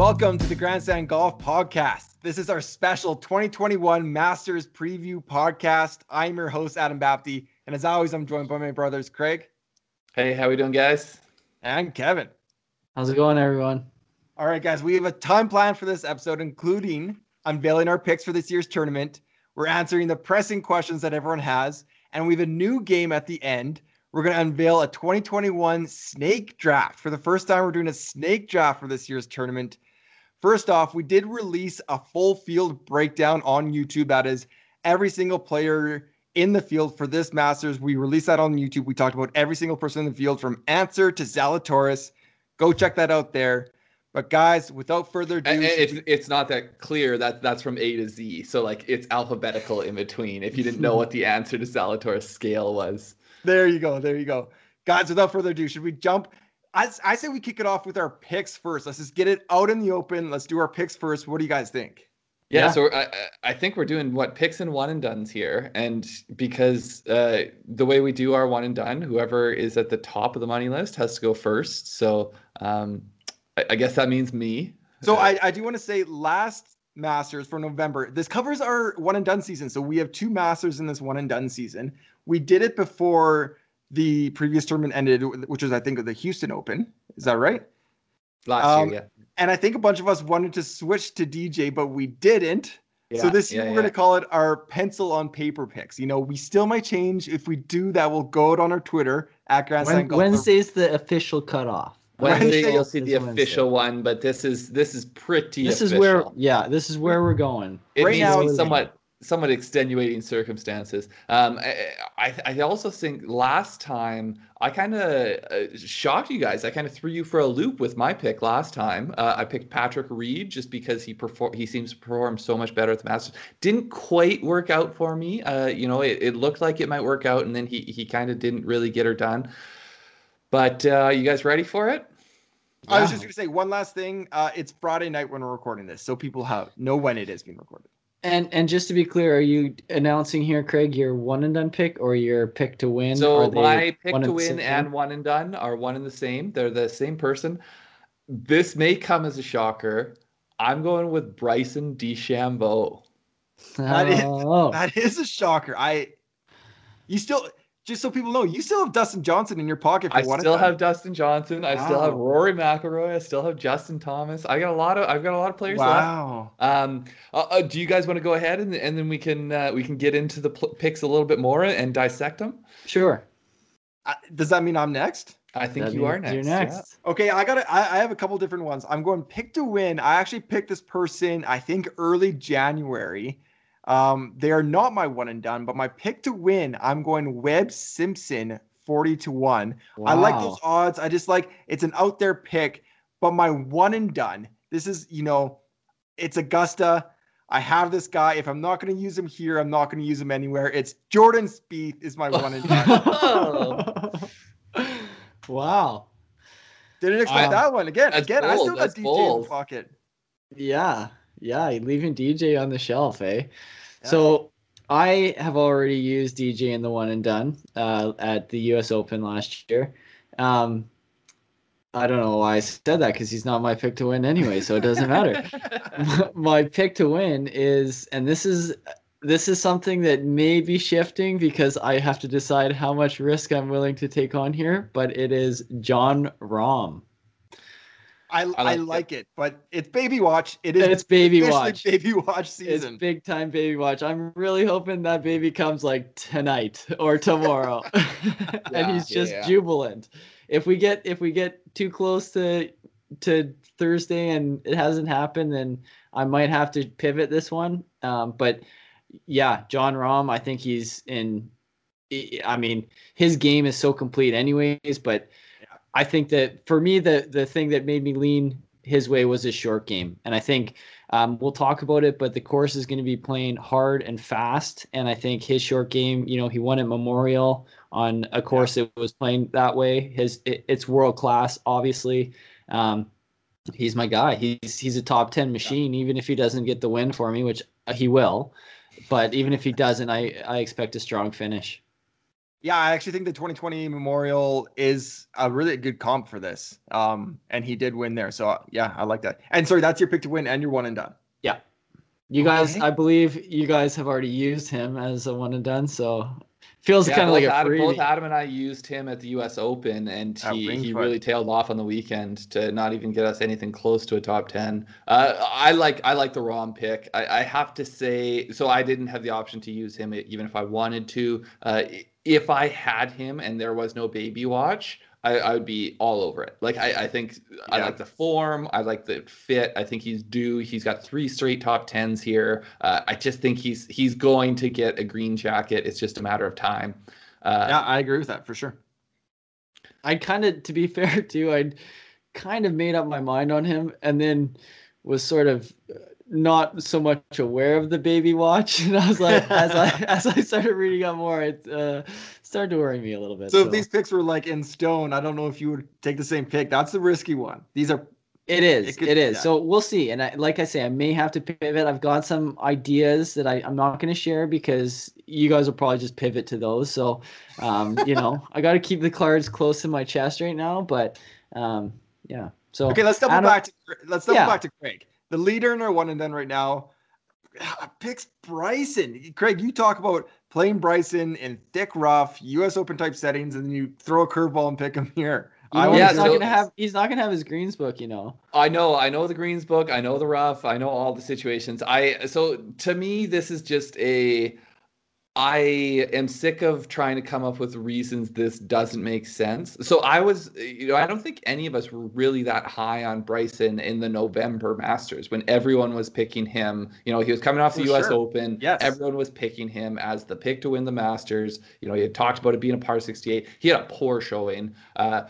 Welcome to the Grandstand Golf Podcast. This is our special 2021 Masters Preview Podcast. I'm your host, Adam Bapty, and as always, I'm joined by my brothers, Craig. Hey, how we doing, guys? And Kevin. How's it going, everyone? All right, guys, we have a time plan for this episode, including unveiling our picks for this year's tournament. We're answering the pressing questions that everyone has, and we have a new game at the end. We're going to unveil a 2021 snake draft. For the first time, we're doing a snake draft for this year's tournament. First off, we did release a full field breakdown on YouTube. That is every single player in the field for this Masters. We released that on YouTube. We talked about every single person in the field from Answer to Zalatoris. Go check that out there. But guys, without further ado, it's, it's not that clear that that's from A to Z. So like it's alphabetical in between. If you didn't know what the answer to Zalatoris scale was. There you go. There you go. Guys, without further ado, should we jump? I, I say we kick it off with our picks first. Let's just get it out in the open. Let's do our picks first. What do you guys think? Yeah, yeah. so I, I think we're doing what picks and one and duns here, and because uh, the way we do our one and done, whoever is at the top of the money list has to go first. So um, I, I guess that means me. So I, I do want to say last Masters for November. This covers our one and done season. So we have two Masters in this one and done season. We did it before the previous tournament ended, which was I think the Houston Open. Is that right? Last um, year, yeah. And I think a bunch of us wanted to switch to DJ, but we didn't. Yeah, so this year yeah, we're yeah. gonna call it our pencil on paper picks. You know, we still might change. If we do that, we'll go out on our Twitter at Grand when, Wednesday's the official cutoff. Wednesday you'll see the official one, but this is this is pretty. This official. is where yeah, this is where we're going. It right now, somewhat somewhat extenuating circumstances. Um, I, I also think last time I kind of uh, shocked you guys. I kind of threw you for a loop with my pick last time. Uh, I picked Patrick Reed just because he perform he seems to perform so much better at the Masters. Didn't quite work out for me. Uh, you know, it, it looked like it might work out, and then he he kind of didn't really get her done. But uh, you guys ready for it? Yeah. I was just going to say one last thing. Uh, it's Friday night when we're recording this, so people have know when it is being recorded. And and just to be clear, are you announcing here, Craig, your one and done pick or your pick to win? So my pick to win and one and done are one and the same. They're the same person. This may come as a shocker. I'm going with Bryson DeChambeau. That is oh. that is a shocker. I you still just so people know, you still have Dustin Johnson in your pocket. I still have Dustin Johnson. I wow. still have Rory McIlroy. I still have Justin Thomas. I got a lot of. I've got a lot of players wow. left. Um, uh, uh, do you guys want to go ahead and and then we can uh, we can get into the pl- picks a little bit more and dissect them? Sure. Uh, does that mean I'm next? I think that you are next. You're next. Yeah. Okay, I got it. I have a couple different ones. I'm going pick to win. I actually picked this person. I think early January. Um, they are not my one and done, but my pick to win, I'm going Webb Simpson 40 to 1. Wow. I like those odds. I just like it's an out there pick, but my one and done. This is, you know, it's Augusta. I have this guy. If I'm not going to use him here, I'm not going to use him anywhere. It's Jordan Spieth is my one and done. wow. Didn't expect that one. Again, again, bold. I still got That's DJ bold. in the pocket. Yeah. Yeah, leaving DJ on the shelf, eh? So I have already used DJ in the one and done uh, at the U.S. Open last year. Um, I don't know why I said that because he's not my pick to win anyway, so it doesn't matter. my pick to win is, and this is this is something that may be shifting because I have to decide how much risk I'm willing to take on here, but it is Jon Rahm. I, I like, I like it. it. but it's baby watch. It is. It's baby watch. Baby watch season. It's big time baby watch. I'm really hoping that baby comes like tonight or tomorrow, yeah, and he's just yeah. jubilant. If we get if we get too close to to Thursday and it hasn't happened, then I might have to pivot this one. Um, but yeah, Jon Rahm, I think he's in. I mean, his game is so complete, anyways. But I think that for me, the the thing that made me lean his way was his short game, and I think um, we'll talk about it. But the course is going to be playing hard and fast, and I think his short game. You know, he won at Memorial on a course that was playing that way. His it, it's world class, obviously. Um, he's my guy. He's he's a top ten machine, even if he doesn't get the win for me, which he will. But even if he doesn't, I I expect a strong finish. Yeah, I actually think the 2020 Memorial is a really good comp for this. Um, and he did win there. So yeah, I like that. And sorry, that's your pick to win, and you're one and done. Yeah. You guys, okay. I believe you guys have already used him as a one and done. So feels yeah, kind of like a Adam, both Adam and I used him at the U.S. Open, and he, he really tailed off on the weekend to not even get us anything close to a top ten. Uh, I like I like the Rahm pick. I, I, have to say, so I didn't have the option to use him even if I wanted to. Uh, if I had him and there was no baby watch, I, I would be all over it. Like I, I think yeah. I like the form, I like the fit. I think he's due. He's got three straight top tens here. Uh, I just think he's he's going to get a green jacket. It's just a matter of time. Uh, yeah, I agree with that for sure. I kind of, to be fair, too, I kind of made up my mind on him, and then was sort of not so much aware of the baby watch and i was like as i as i started reading up more it uh, started to worry me a little bit so, so, if these picks were like in stone i don't know if you would take the same pick. That's the risky one. These are it is it, could, it is. yeah. so we'll see and I, like i say i may have to pivot. I've got some ideas that I, i'm not going to share because you guys will probably just pivot to those. So um, you know i got to keep the cards close to my chest right now but um, yeah so okay let's double back to let's double yeah. back to craig. The leader in our one and done right now picks Bryson. Craig, you talk about playing Bryson in thick, rough U.S. Open type settings, and then you throw a curveball and pick him here. You know, yeah, he's not gonna have he's not gonna have his greens book, you know. I know, I know the greens book, I know the rough, I know all the situations. I so to me, this is just a I am sick of trying to come up with reasons this doesn't make sense. So I was, you know, I don't think any of us were really that high on Bryson in the November Masters when everyone was picking him. You know, he was coming off the U.S. Sure. Open. Yes. Everyone was picking him as the pick to win the Masters. You know, he had talked about it being a par 68. He had a poor showing. Uh,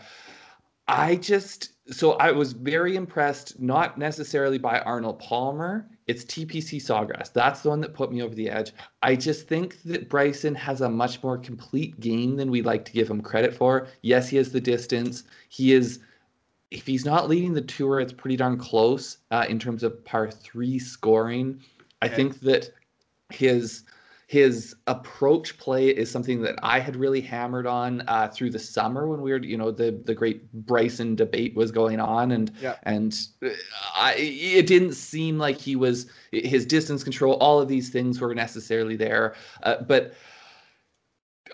I just so I was very impressed, not necessarily by Arnold Palmer. It's TPC Sawgrass. That's the one that put me over the edge. I just think that Bryson has a much more complete game than we like to give him credit for. Yes, he has the distance. He is, if he's not leading the tour, it's pretty darn close uh, in terms of par three scoring. Okay. I think that his his approach play is something that I had really hammered on uh, through the summer when we were, you know, the the great Bryson debate was going on, and yeah. and uh, I, it didn't seem like he was his distance control. All of these things were necessarily there, uh, but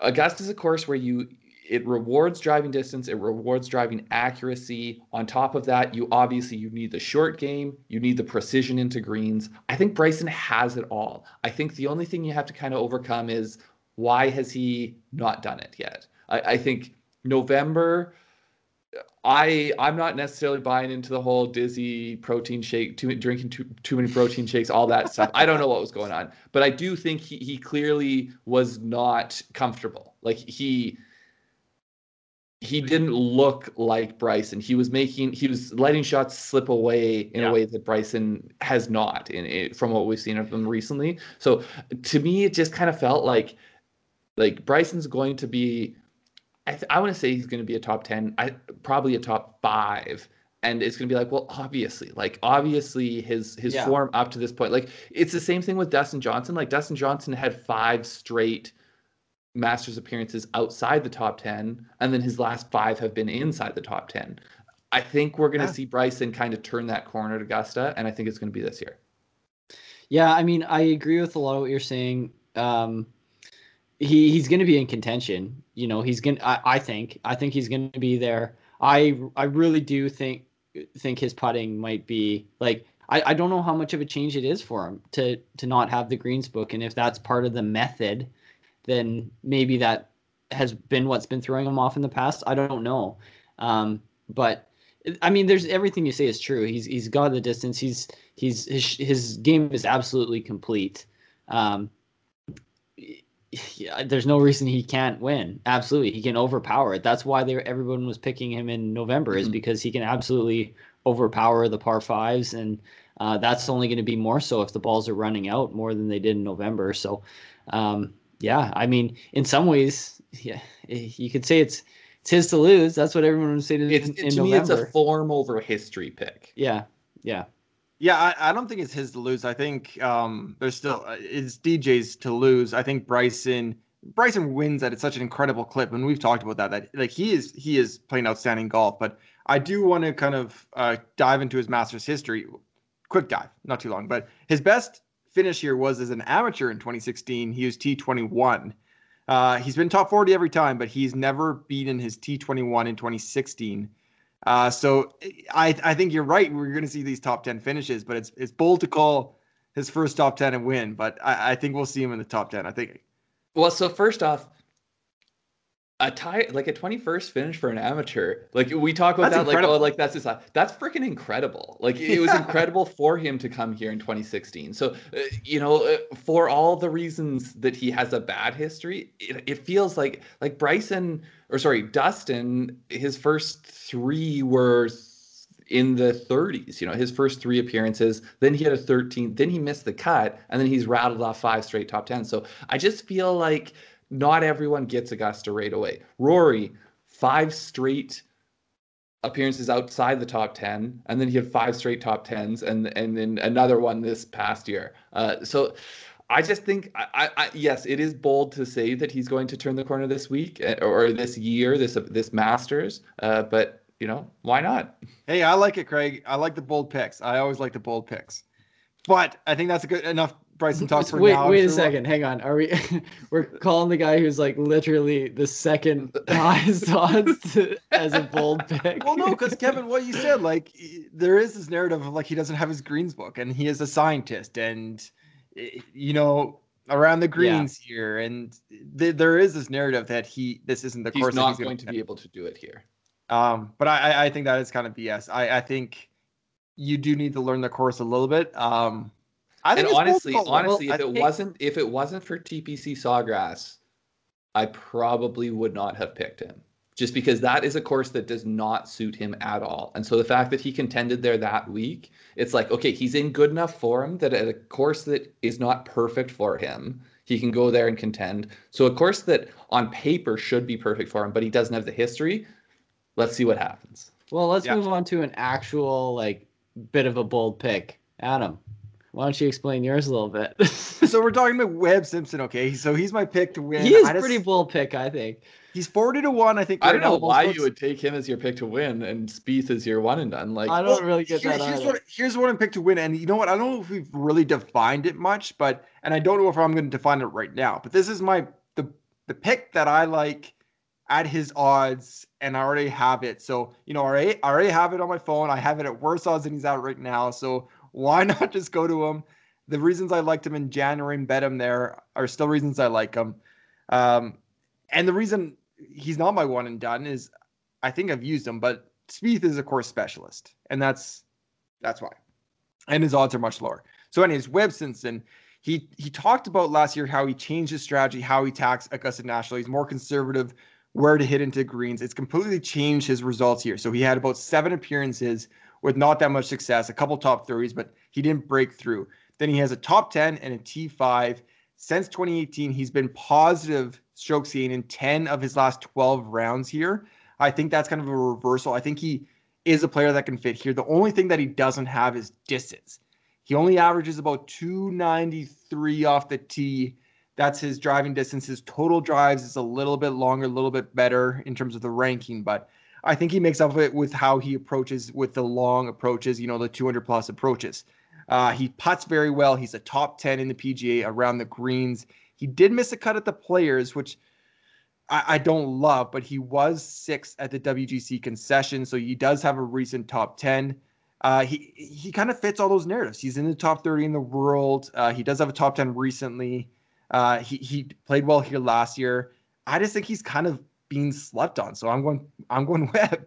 Augusta is a course where you it rewards driving distance it rewards driving accuracy on top of that you obviously you need the short game you need the precision into greens i think bryson has it all i think the only thing you have to kind of overcome is why has he not done it yet i, I think november I I'm not necessarily buying into the whole dizzy protein shake, too, drinking too, too many protein shakes, all that stuff. I don't know what was going on, but I do think he he clearly was not comfortable. Like he he didn't look like Bryson. He was making, he was letting shots slip away in yeah. a way that Bryson has not, in, in, from what we've seen of him recently. So to me, it just kind of felt like, like Bryson's going to be, I, th- I want to say he's going to be a top ten, I, probably a top five, and it's going to be like, well, obviously, like obviously his his yeah. form up to this point, like it's the same thing with Dustin Johnson. Like Dustin Johnson had five straight Masters appearances outside the top 10, and then his last five have been inside the top 10. I think we're going to yeah. see Bryson kind of turn that corner at Augusta, and I think it's going to be this year. Yeah, I mean, I agree with a lot of what you're saying. Um, he he's going to be in contention. You know, he's going. I, I think. I think he's going to be there. I I really do think think his putting might be like. I, I don't know how much of a change it is for him to to not have the greens book, and if that's part of the method then maybe that has been what's been throwing him off in the past. I don't know. Um, but I mean, there's everything you say is true. He's he's got the distance. He's he's his his game is absolutely complete. Um, yeah, there's no reason he can't win. Absolutely, he can overpower it. That's why they everyone was picking him in November is mm-hmm. because he can absolutely overpower the par fives, and uh, that's only going to be more so if the balls are running out more than they did in November. So, um, yeah, I mean, in some ways, yeah, you could say it's it's his to lose. That's what everyone would say to, it's, in, in to November. me. It's a form over history pick. Yeah, yeah, yeah. I, I don't think it's his to lose. I think um, there's still uh, it's DJ's to lose. I think Bryson Bryson wins at it's such an incredible clip, and we've talked about that. That like he is he is playing outstanding golf. But I do want to kind of uh, dive into his Masters history. Quick dive, not too long. But his best finish here was as an amateur in 2016. He was T21. Uh, he's been top 40 every time, but he's never beaten his T21 in 2016. Uh, so I I think you're right. We're going to see these top 10 finishes, but it's it's bold to call his first top 10 and win. But I, I think we'll see him in the top 10. I think well, so first off, a tie like a 21st finish for an amateur. Like we talk about that's that, incredible. like oh, like that's his that's freaking incredible. Like it was incredible for him to come here in 2016. So uh, you know, uh, for all the reasons that he has a bad history, it, it feels like like Bryson or sorry, Dustin, his first three were in the 30s. You know, his first three appearances, then he had a 13, then he missed the cut, and then he's rattled off five straight top 10. So I just feel like not everyone gets Augusta right away. Rory, five straight appearances outside the top 10 and then he had five straight top 10s and and then another one this past year uh, so i just think I, I, yes it is bold to say that he's going to turn the corner this week eh, or this year this this masters uh, but you know, why not? Hey, I like it, Craig. I like the bold picks. I always like the bold picks. But I think that's a good enough Bryson talk for wait, now. Wait a second. Hang on. Are we we're calling the guy who's like literally the second highest odds as a bold pick? Well, no, because Kevin, what you said, like there is this narrative of like he doesn't have his greens book and he is a scientist and you know around the greens yeah. here and th- there is this narrative that he this isn't the he's course not he's going to be able to do it here. Um, but I, I think that is kind of BS. I, I think you do need to learn the course a little bit. Um, I think and honestly, honestly, if it think... wasn't if it wasn't for TPC Sawgrass, I probably would not have picked him. Just because that is a course that does not suit him at all. And so the fact that he contended there that week, it's like, okay, he's in good enough form that at a course that is not perfect for him, he can go there and contend. So a course that on paper should be perfect for him, but he doesn't have the history, let's see what happens. Well, let's yeah. move on to an actual like bit of a bold pick. Adam, why don't you explain yours a little bit? so we're talking about Webb Simpson, okay? So he's my pick to win. He is just, pretty bold pick, I think. He's forty to one, I think. I don't know why you would take him as your pick to win and Spieth as your one and done. Like I don't well, really get here, that. Here's what here's what I'm picked to win, and you know what? I don't know if we've really defined it much, but and I don't know if I'm going to define it right now. But this is my the the pick that I like at his odds and I already have it. So, you know, I already, I already have it on my phone. I have it at worse odds than he's at right now. So why not just go to him? The reasons I liked him in January and bet him there are still reasons I like him. Um, and the reason he's not my one and done is I think I've used him, but Spieth is a course specialist, and that's that's why. And his odds are much lower. So, anyways, Webb Simpson, he he talked about last year how he changed his strategy, how he attacks Augusta National. He's more conservative, where to hit into greens. It's completely changed his results here. So he had about seven appearances with not that much success, a couple top threes, but he didn't break through. Then he has a top 10 and a T5. Since 2018, he's been positive stroke gain in 10 of his last 12 rounds here. I think that's kind of a reversal. I think he is a player that can fit here. The only thing that he doesn't have is distance. He only averages about 293 off the tee that's his driving distance. His total drives is a little bit longer, a little bit better in terms of the ranking, but I think he makes up it with how he approaches with the long approaches, you know, the 200 plus approaches. Uh, he puts very well. He's a top 10 in the PGA around the greens. He did miss a cut at the players, which I, I don't love, but he was sixth at the WGC concession. So he does have a recent top 10. Uh, he he kind of fits all those narratives. He's in the top 30 in the world. Uh, he does have a top 10 recently. Uh, he he played well here last year. I just think he's kind of being slept on. So I'm going I'm going Webb.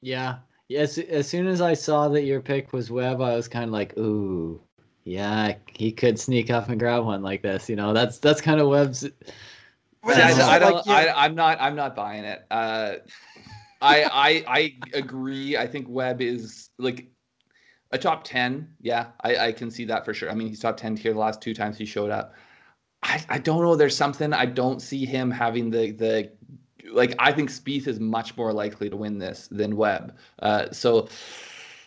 Yeah. Yes. As soon as I saw that your pick was Webb, I was kind of like, ooh, yeah, he could sneak up and grab one like this. You know, that's that's kind of Webb's. Well, I, I, don't. Like, yeah. I, I'm not. I'm not buying it. Uh, I I I agree. I think Webb is like a top ten. Yeah, I I can see that for sure. I mean, he's top ten here the last two times he showed up. I, I don't know. There's something I don't see him having the the like. I think Spieth is much more likely to win this than Webb. Uh, so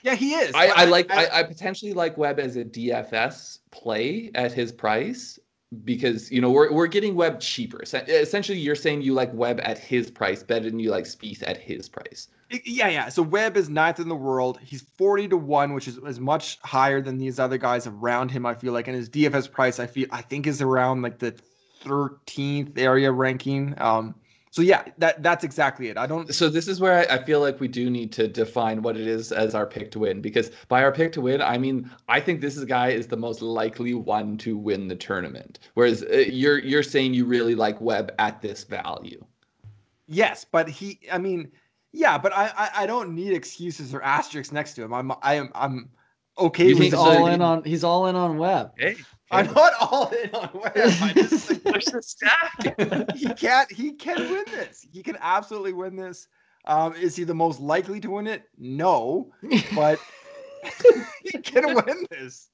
yeah, he is. I, I like. I, I, potentially like Webb as a DFS play at his price. because you know we're we're getting Webb cheaper. Essentially, you're saying you like Webb at his price better than you like Spieth at his price. Yeah, yeah. So Webb is ninth in the world. He's forty to one, which is, is much higher than these other guys around him. I feel like, and his DFS price, I feel, I think, is around like the thirteenth area ranking. Um, so yeah, that that's exactly it. I don't. So this is where I, I, feel like we do need to define what it is as our pick to win, because by our pick to win, I mean I think this guy is the most likely one to win the tournament. Whereas uh, you're you're saying you really like Webb at this value. Yes, but he, I mean, yeah, but I I, I don't need excuses or asterisks next to him. I'm I am I'm okay. You he's all in on he's all in on Webb. Hey, I'm not all in on Webb. I just like, push the stack. he can't. He can win this. He can absolutely win this. Um, is he the most likely to win it? No, but he can win this.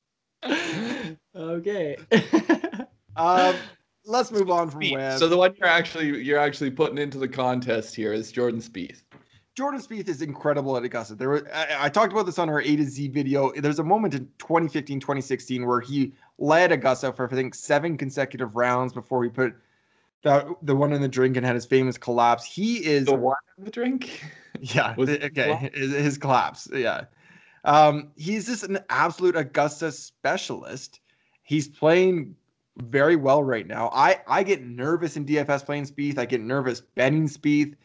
Okay. um, let's move on from Webb. So the one you're actually you're actually putting into the contest here is Jordan Spieth. Jordan Spieth is incredible at Augusta. There were I, I, talked about this on our A to Z video. There's a moment in 2015, 2016 where he led Augusta for I think seven consecutive rounds before he put the the one in the drink and had his famous collapse. He is the one in the drink. Yeah. okay. His, his, collapse. Yeah. Um, he's just an absolute Augusta specialist. He's playing very well right now. I I get nervous in DFS playing Spieth. I get nervous betting Spieth.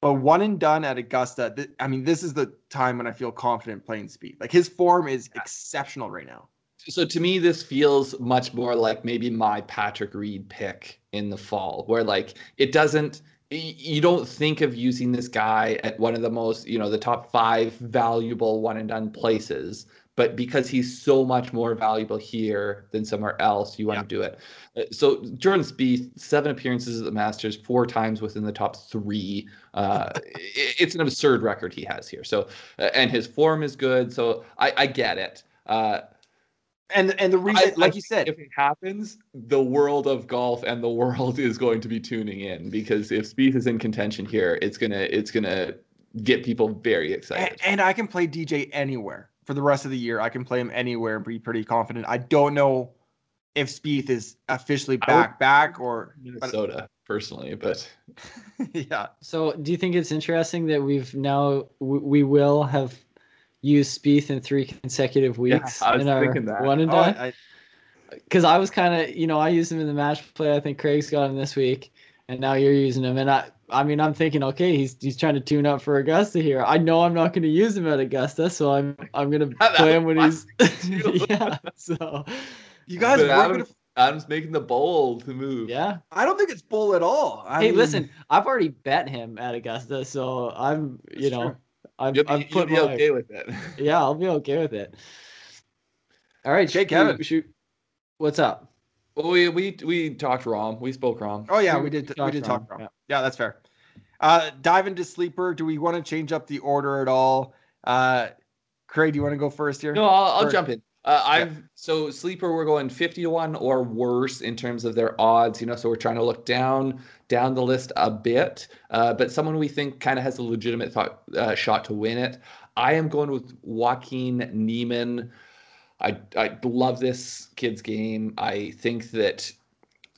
But one and done at Augusta. Th- I mean, this is the time when I feel confident playing Spieth. Like his form is exceptional right now so to me this feels much more like maybe my patrick reed pick in the fall where like it doesn't you don't think of using this guy at one of the most you know the top five valuable one and done places but because he's so much more valuable here than somewhere else you want yeah. to do it. Uh, so jordan Spieth, seven appearances at the masters four times within the top three. Uh, it's an absurd record he has here. So uh, and his form is good so i, I get it. Uh, and and the reason, I, like I you said, if it happens, the world of golf and the world is going to be tuning in because if Spieth is in contention here, it's gonna it's gonna get people very excited. And, and I can play DJ anywhere for the rest of the year. I can play him anywhere and be pretty confident. I don't know if Spieth is officially back back or Minnesota but, personally, but yeah. So, do you think it's interesting that we've now we will have used Spieth in three consecutive weeks yeah, in our one and oh, done. Because I, I, was kind of, you know, I used him in the match play. I think Craig's got him this week, and now you're using him. And I, I mean, I'm thinking, okay, he's he's trying to tune up for Augusta here. I know I'm not going to use him at Augusta, so I'm I'm going to play him when he's yeah. So you guys are Adam, gonna... Adam's making the bold to move. Yeah, I don't think it's bold at all. I hey, mean... listen, I've already bet him at Augusta, so I'm, you know. True. I'm, you'll be, I'm you'll be my, okay with it. yeah, I'll be okay with it. All right, Jake Kevin. Shoot. What's up? Well, we we we talked Rahm. We spoke Rahm. Oh yeah, we, we did. We did talk Rahm. Yeah. yeah, that's fair. Uh, dive into sleeper. Do we want to change up the order at all? Uh, Craig, do you want to go first here? No, I'll, I'll jump in. Uh, I've yeah. so sleeper we're going 50 to 1 or worse in terms of their odds, you know, so we're trying to look down down the list a bit, uh, but someone we think kind of has a legitimate thought, uh, shot to win it. I am going with Joaquin Niemann. I I love this kid's game. I think that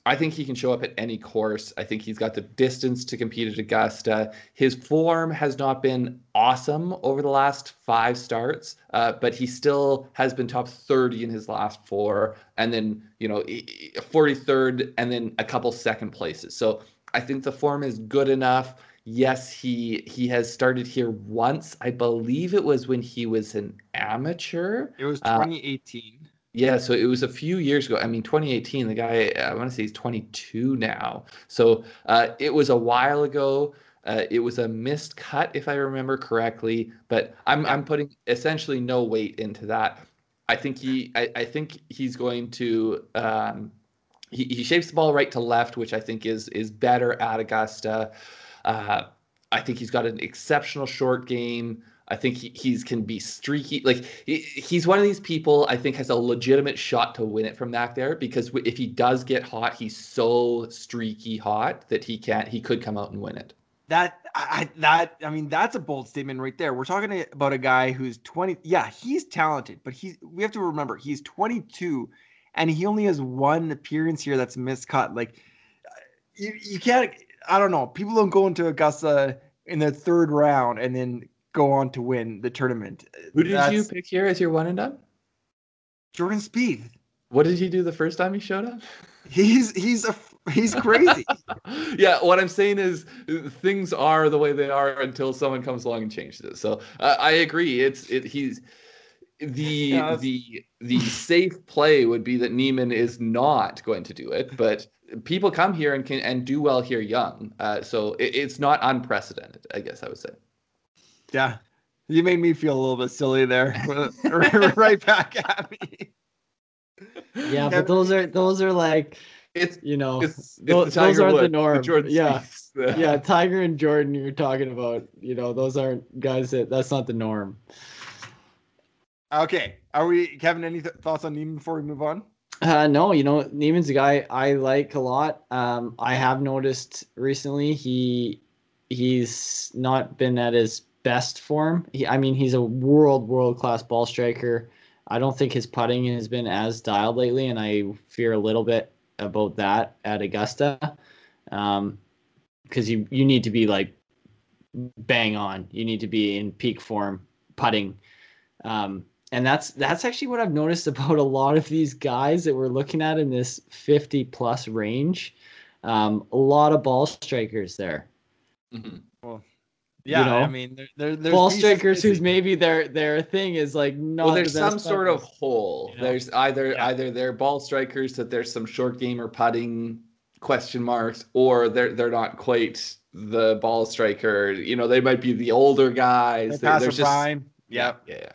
I think he can show up at any course. I think he's got the distance to compete at Augusta. His form has not been awesome over the last five starts, uh, but he still has been top 30 in his last four, and then, you know, 43rd, and then a couple second places. So I think the form is good enough. Yes, he he has started here once. I believe it was when he was an amateur. It was 2018. Uh, yeah, so it was a few years ago. I mean, 2018. The guy, I want to say he's 22 now. So uh, it was a while ago. Uh, it was a missed cut, if I remember correctly. But I'm I'm putting essentially no weight into that. I think he I, I think he's going to um, he, he shapes the ball right to left, which I think is is better at Augusta. Uh, I think he's got an exceptional short game. I think he he's can be streaky. Like he, he's one of these people I think has a legitimate shot to win it from back there because if he does get hot, he's so streaky hot that he can't. He could come out and win it. That I that I mean that's a bold statement right there. We're talking about a guy who's 20. Yeah, he's talented, but he's we have to remember he's 22 and he only has one appearance here that's miscut. Like you, you can't. I don't know. People don't go into Augusta in the third round and then go on to win the tournament. Who did that's, you pick here as your one and done? Jordan Spieth. What did he do the first time he showed up? He's he's a he's crazy. yeah, what I'm saying is things are the way they are until someone comes along and changes it. So uh, I agree. It's it he's the yeah, the the safe play would be that Niemann is not going to do it, but people come here and can and do well here young. Uh, so it, it's not unprecedented, I guess I would say. Yeah, you made me feel a little bit silly there. right back at me. Yeah, but those are those are like it's you know it's, it's those, those aren't Wood, the norm. The yeah, yeah. Tiger and Jordan, you're talking about. You know, those aren't guys that that's not the norm. Okay, are we Kevin? Any th- thoughts on Niemann before we move on? Uh, no, you know Niemann's a guy I like a lot. Um, I have noticed recently he he's not been at his best form. He, I mean, he's a world world class ball striker. I don't think his putting has been as dialed lately, and I fear a little bit about that at Augusta, because um, you you need to be like bang on. You need to be in peak form putting. Um, and that's that's actually what I've noticed about a lot of these guys that we're looking at in this 50 plus range. Um, a lot of ball strikers there. Mm-hmm. Well, yeah, you know, I mean, there, there, ball strikers whose maybe their their thing is like not. Well, there's the some sort of hole. There's either yeah. either they're ball strikers that there's some short game or putting question marks, or they're they're not quite the ball striker. You know, they might be the older guys. They pass there's just, prime. Yeah, yeah. yeah.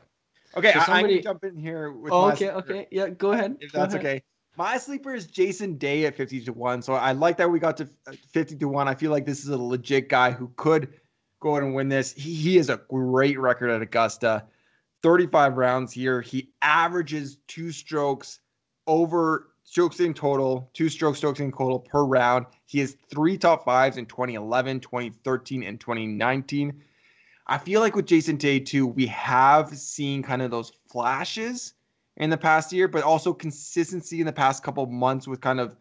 Okay, so somebody... I, I jump in here with. Oh, okay, sleeper, okay, yeah, go ahead. If go that's ahead. okay. My sleeper is Jason Day at fifty to one. So I like that we got to uh, fifty to one. I feel like this is a legit guy who could go ahead and win this. He, he has a great record at Augusta. 35 rounds here. He averages two strokes over strokes in total, two strokes, strokes in total per round. He has three top fives in 2011, 2013, and 2019. I feel like with Jason Day too, we have seen kind of those flashes in the past year, but also consistency in the past couple months with kind of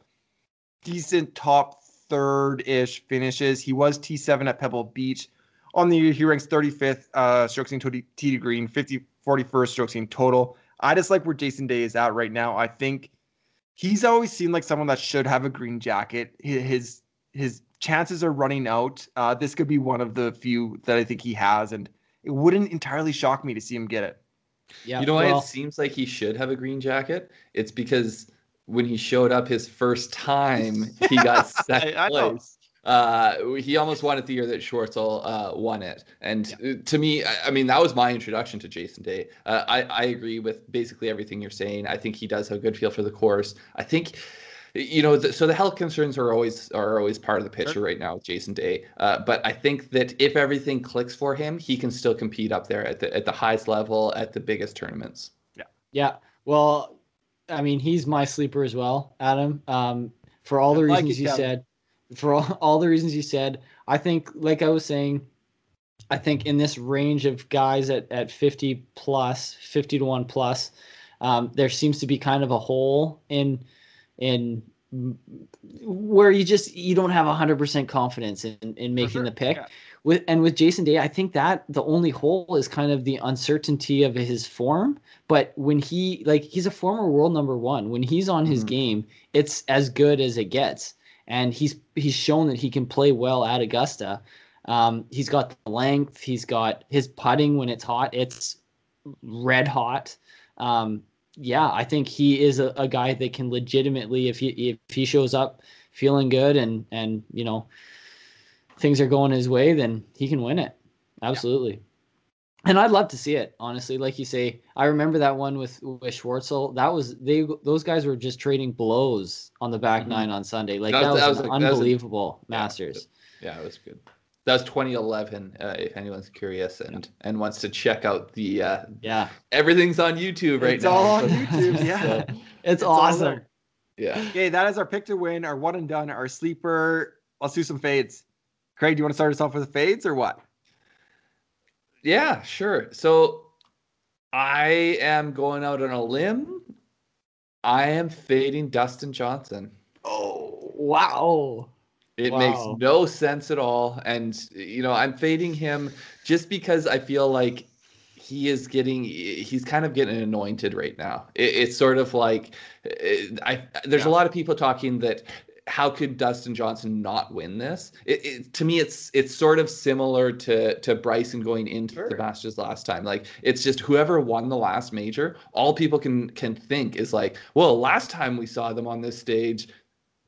decent top third ish finishes. He was T7 at Pebble Beach. On the year, he ranks 35th uh, strokes in tee to green, 50, 41st strokes in total. I just like where Jason Day is at right now. I think he's always seemed like someone that should have a green jacket. His his chances are running out. Uh, this could be one of the few that I think he has, and it wouldn't entirely shock me to see him get it. Yeah, you know well, why it seems like he should have a green jacket? It's because when he showed up his first time, he got second I, I place. Uh, he almost won it the year that Schwartzel uh, won it. And yeah. to me, I, I, mean, that was my introduction to Jason Day. Uh, I, I agree with basically everything you're saying. I think he does have a good feel for the course. I think you know, the, so the health concerns are always are always part of the picture sure. right now with Jason Day. Uh, but I think that if everything clicks for him, he can still compete up there at the at the highest level at the biggest tournaments. Yeah. Yeah. Well, I mean, he's my sleeper as well, Adam. Um, for all the I reasons like you said, for all, all the reasons you said, I think, like I was saying, I think in this range of guys at, at 50 plus, 50 to 1 plus, um, there seems to be kind of a hole in in where you just you don't have 100% confidence in, in making sure. the pick yeah. with and with jason day i think that the only hole is kind of the uncertainty of his form but when he like he's a former world number one when he's on mm-hmm. his game it's as good as it gets and he's he's shown that he can play well at augusta um, he's got the length he's got his putting when it's hot it's red hot um, yeah, I think he is a, a, guy that can legitimately, if he if he shows up feeling good and and you know things are going his way, then he can win it. Absolutely. Yeah. And I'd love to see it, honestly. Like you say, I remember that one with with Schwartzel. That was they; those guys were just trading blows on the back mm-hmm. nine on Sunday. Like that, that was, that was an a, unbelievable a, Masters. Yeah, it was good. That was 2011. Uh, if anyone's curious and yeah. and wants to check out the uh, yeah, everything's on YouTube right it's now. It's all on YouTube. Yeah, so, it's, it's, awesome. Yeah. Okay, that is our pick to win, our one and done, our sleeper. Let's do some fades. Craig, do you want to start us off with the fades or what? Yeah, sure. So I am going out on a limb. I am fading Dustin Johnson. Oh wow. It wow. makes no sense at all. And, you know, I'm fading him just because I feel like he is getting, he's kind of getting anointed right now. It, it's sort of like, eh, I, there's yeah. a lot of people talking that how could Dustin Johnson not win this? It, it, to me, it's it's sort of similar to to Bryson going into sure. the Masters last time. Like it's just whoever won the last major, all people can can think is like, well, last time we saw them on this stage,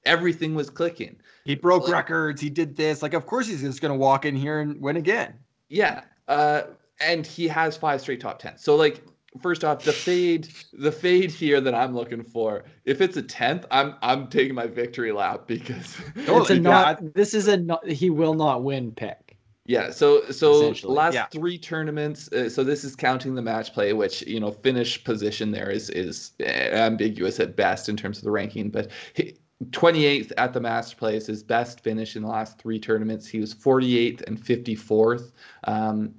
everything was clicking. He broke like, records. He did this. Like, of course, he's just going to walk in here and win again. Yeah. Uh, and he has five straight top 10. So, like, first off, the fade, the fade here that I'm looking for, if it's a 10th, I'm I'm taking my victory lap because it's a not, this is a not, he will not win pick. Yeah, so so last yeah. three tournaments. Uh, so this is counting the match play, which you know finish position there is is ambiguous at best in terms of the ranking. But he, 28th at the Master Plays, his best finish in the last three tournaments. He was 48th and 54th. Um,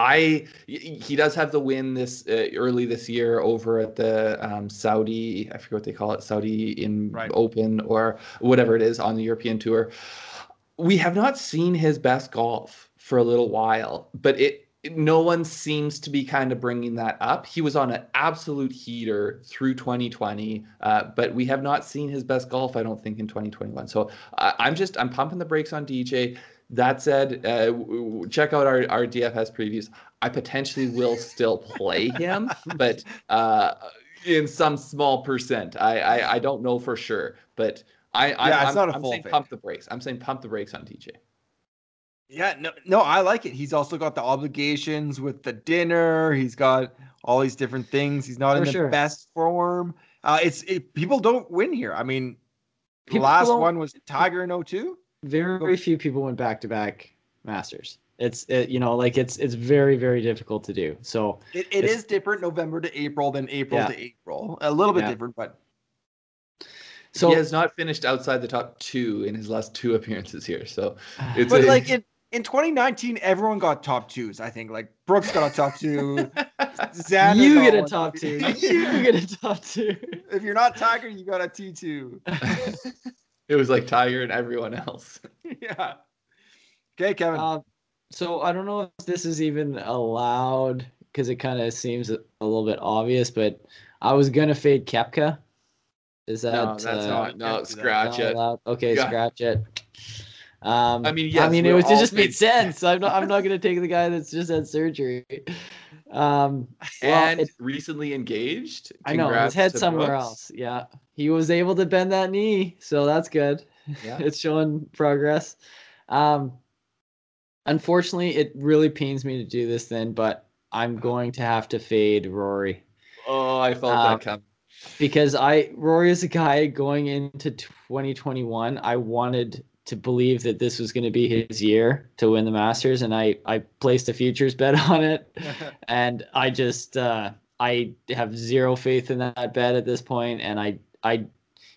I he does have the win this uh, early this year over at the um, Saudi I forget what they call it Saudi in right. Open or whatever it is on the European Tour. We have not seen his best golf for a little while, but it no one seems to be kind of bringing that up. He was on an absolute heater through 2020, uh, but we have not seen his best golf, I don't think, in 2021. So uh, I'm just I'm pumping the brakes on DJ. That said, uh, check out our, our DFS previews. I potentially will still play him, but uh, in some small percent. I, I, I don't know for sure, but I, I yeah, it's I'm, not a I'm full saying pump the brakes. I'm saying pump the brakes on DJ. Yeah, no, no, I like it. He's also got the obligations with the dinner. He's got all these different things. He's not For in the sure. best form. Uh, it's it, people don't win here. I mean, the last one was Tiger in 02. Very few people went back to back Masters. It's it, you know like it's it's very very difficult to do. So it, it is different November to April than April yeah. to April. A little bit yeah. different, but so he has not finished outside the top two in his last two appearances here. So it's but a, like it in 2019, everyone got top twos. I think like Brooks got a top two. Xander you get a top two. you get a top two. If you're not Tiger, you got a T two. it was like Tiger and everyone else. yeah. Okay, Kevin. Uh, so I don't know if this is even allowed because it kind of seems a, a, little bit obvious, but I was gonna fade Koepka. Is that no? That's uh, not. No, scratch it. Allowed? Okay, yeah. scratch it. Um, I mean, yes, I mean, it was it just made sense. I'm not. I'm not going to take the guy that's just had surgery. Um, well, and it, recently engaged. Congrats I know his head somewhere Brooks. else. Yeah, he was able to bend that knee, so that's good. Yeah, it's showing progress. Um, unfortunately, it really pains me to do this then, but I'm going to have to fade Rory. Oh, I felt um, that coming because I Rory is a guy going into 2021. I wanted to believe that this was going to be his year to win the Masters, and I I placed a futures bet on it, and I just uh, I have zero faith in that bet at this point, and I I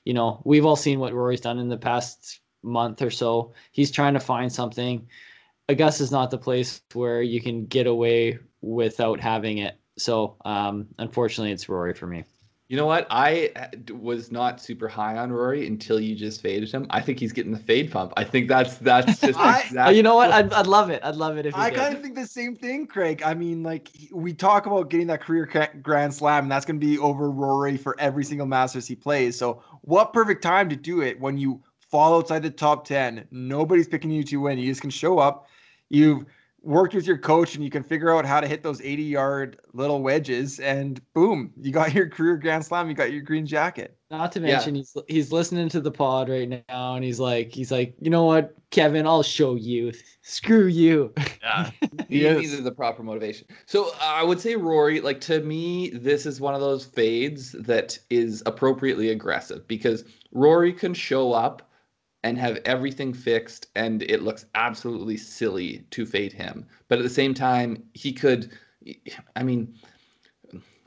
you know we've all seen what Rory's done in the past month or so. He's trying to find something. Augusta is not the place where you can get away without having it. So um, unfortunately, it's Rory for me. You know what? I uh, was not super high on Rory until you just faded him. I think he's getting the fade pump. I think that's that's just I, exactly. You know what? I'd, I'd love it. I'd love it if I kind of think the same thing, Craig. I mean, like we talk about getting that career Grand Slam, and that's going to be over Rory for every single Masters he plays. So, what perfect time to do it when you fall outside the top ten? Nobody's picking you to win. You just can show up. You've worked with your coach and you can figure out how to hit those 80 yard little wedges and boom you got your career grand slam you got your green jacket. Not to mention yeah. he's he's listening to the pod right now and he's like he's like you know what kevin i'll show you. Screw you. Yeah. He yes. needed the proper motivation. So uh, i would say rory like to me this is one of those fades that is appropriately aggressive because rory can show up and have everything fixed and it looks absolutely silly to fade him but at the same time he could i mean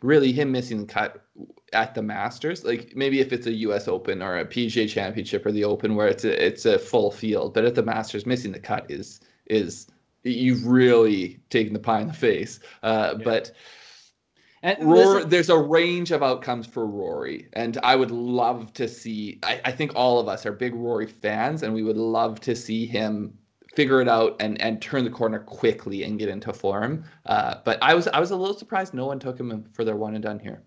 really him missing the cut at the masters like maybe if it's a us open or a pga championship or the open where it's a, it's a full field but at the masters missing the cut is is you've really taken the pie in the face uh, yeah. but And Rory, there's a range of outcomes for Rory, and I would love to see. I, I think all of us are big Rory fans, and we would love to see him figure it out and and turn the corner quickly and get into form. Uh, but I was I was a little surprised no one took him for their one and done here.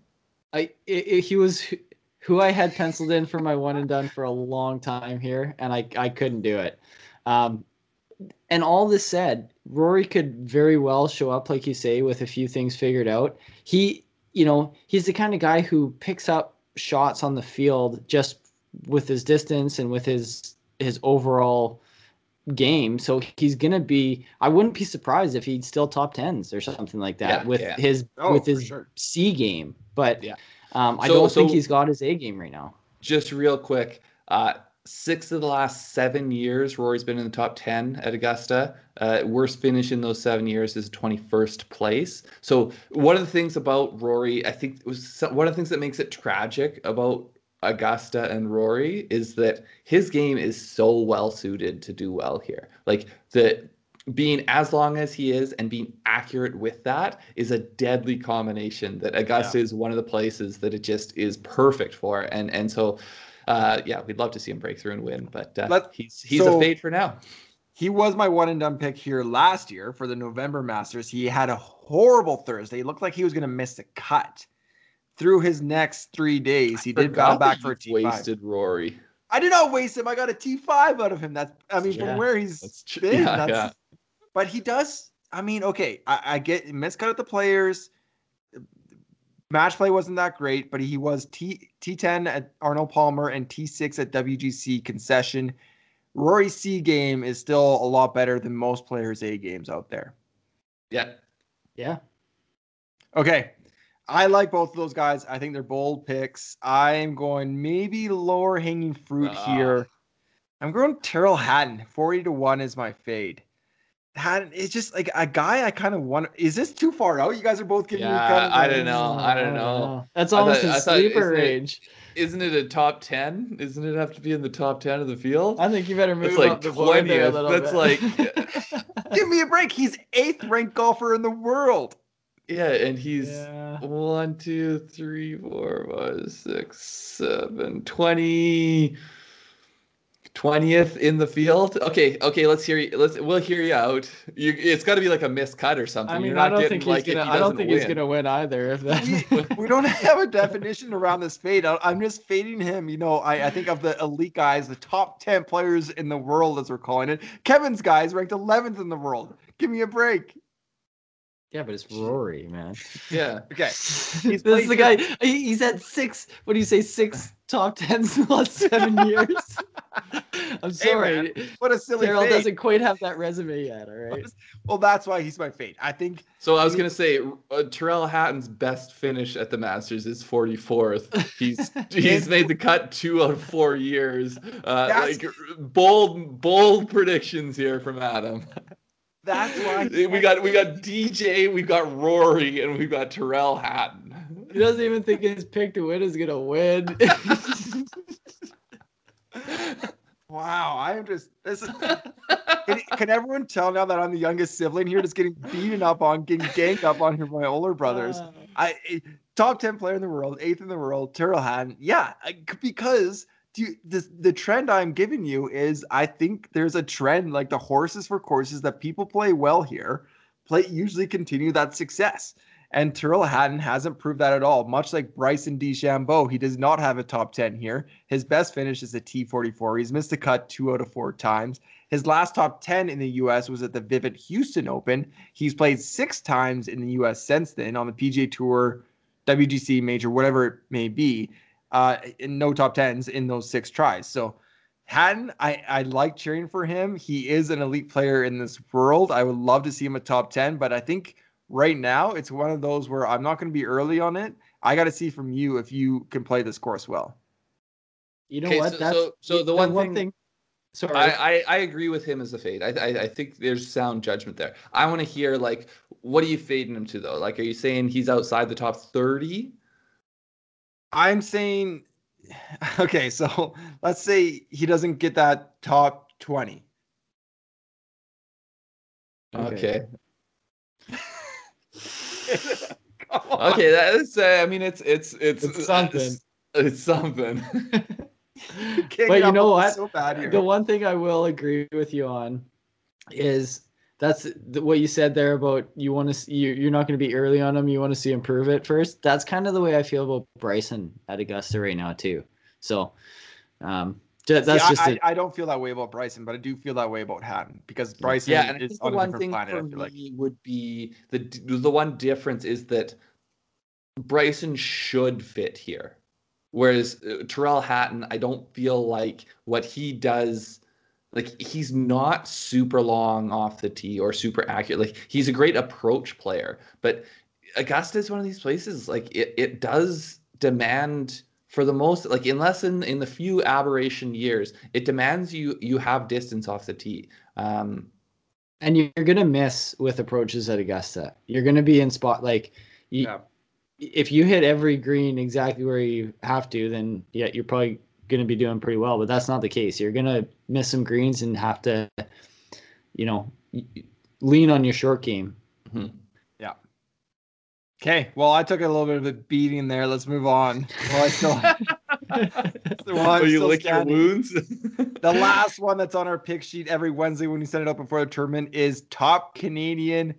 I it, it- he was who- who I had penciled in for my one and done for a long time here, and I I couldn't do it. Um, and all this said, Rory could very well show up, like you say, with a few things figured out. He, you know, he's the kind of guy who picks up shots on the field just with his distance and with his his overall game. So he's gonna be. I wouldn't be surprised if he'd still top tens or something like that Yeah, with yeah. his Oh, with his sure. C game. But Yeah. um, I So- don't think he's got his A game right now. Just real quick, uh, six of the last seven years, Rory's been in the top 10 at Augusta. Uh, worst finish in those seven years is 21st place. So, one of the things about Rory, I think, was one of the things that makes it tragic about Augusta and Rory is that his game is so well suited to do well here. Like, the being as long as he is and being accurate with that is a deadly combination that Augusta is one of the places that it just is perfect for. And and so uh yeah, we'd love to see him break through and win, but uh, Let- he's he's so- a fade for now. He was my one and done pick here last year for the November Masters. He had a horrible Thursday. It looked like he was going to miss the cut. Through his next three days, he did Forgot bounce back for a you've T5. wasted Rory. I did not waste him. I got a T5 out of him. That's, I mean, Yeah. from where he's That's been. yeah, that's, yeah. But he does. I mean, okay, I, I get miscut at the players. Match play wasn't that great, but he was T T10 at Arnold Palmer and T6 at WGC concession. Rory's C game is still a lot better than most players' A games out there. Yeah. Yeah. Okay. I like both of those guys. I think they're bold picks. I'm going maybe lower hanging fruit Ah. here. I'm going Tyrrell Hatton. 40 to 1 is my fade. Hatton, it's just like a guy I kind of want. Is this too far out? You guys are both giving me Yeah, kind of I like- don't know. I don't oh, know. That's I thought- almost I in thought- sleeper isn't range. Isn't it a top 10? Isn't it have to be in the top 10 of the field? I think you better move That's like up the board a 20th. little That's bit. like Give me a break. He's eighth ranked golfer in the world. Yeah, and he's Yeah. one, two, three, four, five, six, seven, 20 20th in the field. Okay, okay, let's hear you. Let's we'll hear you out. You it's got to be like a miscut or something. I mean, You're I don't think he's if gonna. he I don't doesn't think he's gonna win either. If that. We, we don't have a definition around this fade. I- I'm just fading him. You know, I, I think of the elite guys, the top 10 players in the world, as we're calling it. Kevin's guys ranked 11th in the world. Give me a break. Yeah, but it's Rory, man. Yeah. Okay. this is the guy. he- He's had six. What do you say? Six top tens in the last seven years. I'm sorry. What a silly Daryl fade. doesn't quite have that resume yet. All right. Well, that's why he's my fate. I think So I was gonna say uh, Tyrrell Hatton's best finish at the Masters is 44th. He's he's made the cut two out of four years. Uh, That's- like bold bold predictions here from Adam. That's why we got we got DJ, we've got Rory, and we've got Tyrrell Hatton. He doesn't even think his pick to win is gonna win. Wow, I am just this is can, can everyone tell now that I'm the youngest sibling here, just getting beaten up on, getting ganked up on here by my older brothers? Uh, I eh, top ten player in the world, eighth in the world, Tyrrell Hatton. Yeah, because do you, the the trend I'm giving you is I think there's a trend like the horses for courses that people play well here, play usually continue that success. And Tyrrell Hatton hasn't proved that at all. Much like Bryson DeChambeau, he does not have a top 10 here. His best finish is a T44. He's missed a cut two out of four times. His last top 10 in the US was at the Vivint Houston Open. He's played six times in the US since then on the PGA Tour, WGC Major, whatever it may be, uh, and no top 10s in those six tries. So Hatton, I, I like cheering for him. He is an elite player in this world. I would love to see him a top 10, but I think right now it's one of those where I'm not going to be early on it. I got to see from you if you can play this course well. you know Okay, what? so- That's so- so the one one thing- Sorry. I, I, I agree with him as a fade. I, I I think there's sound judgment there. I want to hear like what are you fading him to though? Like are you saying he's outside the top 30? I'm saying, okay, so let's say he doesn't get that top 20. Okay. Okay. Come on. okay, that's. Uh, I mean, it's it's it's, It's something. It's, it's something. Can't But you know what? So bad the one thing I will agree with you on is that's the, what you said there about you want to you, you're not going to be early on him. You want to see him prove it first. That's kind of the way I feel about Bryson at Augusta right now too. So, um, ju- that's See, just I, it. I, I don't feel that way about Bryson, but I do feel that way about Hatton because Bryson yeah, and I is think the on a one different thing planet. I for feel like. would be the the one difference is that Bryson should fit here, whereas uh, Tyrrell Hatton, I don't feel like what he does. Like he's not super long off the tee or super accurate. Like he's a great approach player, but Augusta is one of these places. Like it, it does demand for the most like unless in in the few aberration years it demands you you have distance off the tee um and you're gonna miss with approaches at Augusta. You're gonna be in spot like you, Yeah. if you hit every green exactly where you have to, then yeah, you're probably gonna be doing pretty well. But that's not the case. You're gonna miss some greens and have to, you know, lean on your short game. Mm-hmm. Yeah. Okay, well, I took a little bit of a beating there. Let's move on. Well, I still, while I'm oh, you still lick your wounds The last one that's on our pick sheet every Wednesday when we send it up before the tournament is top Canadian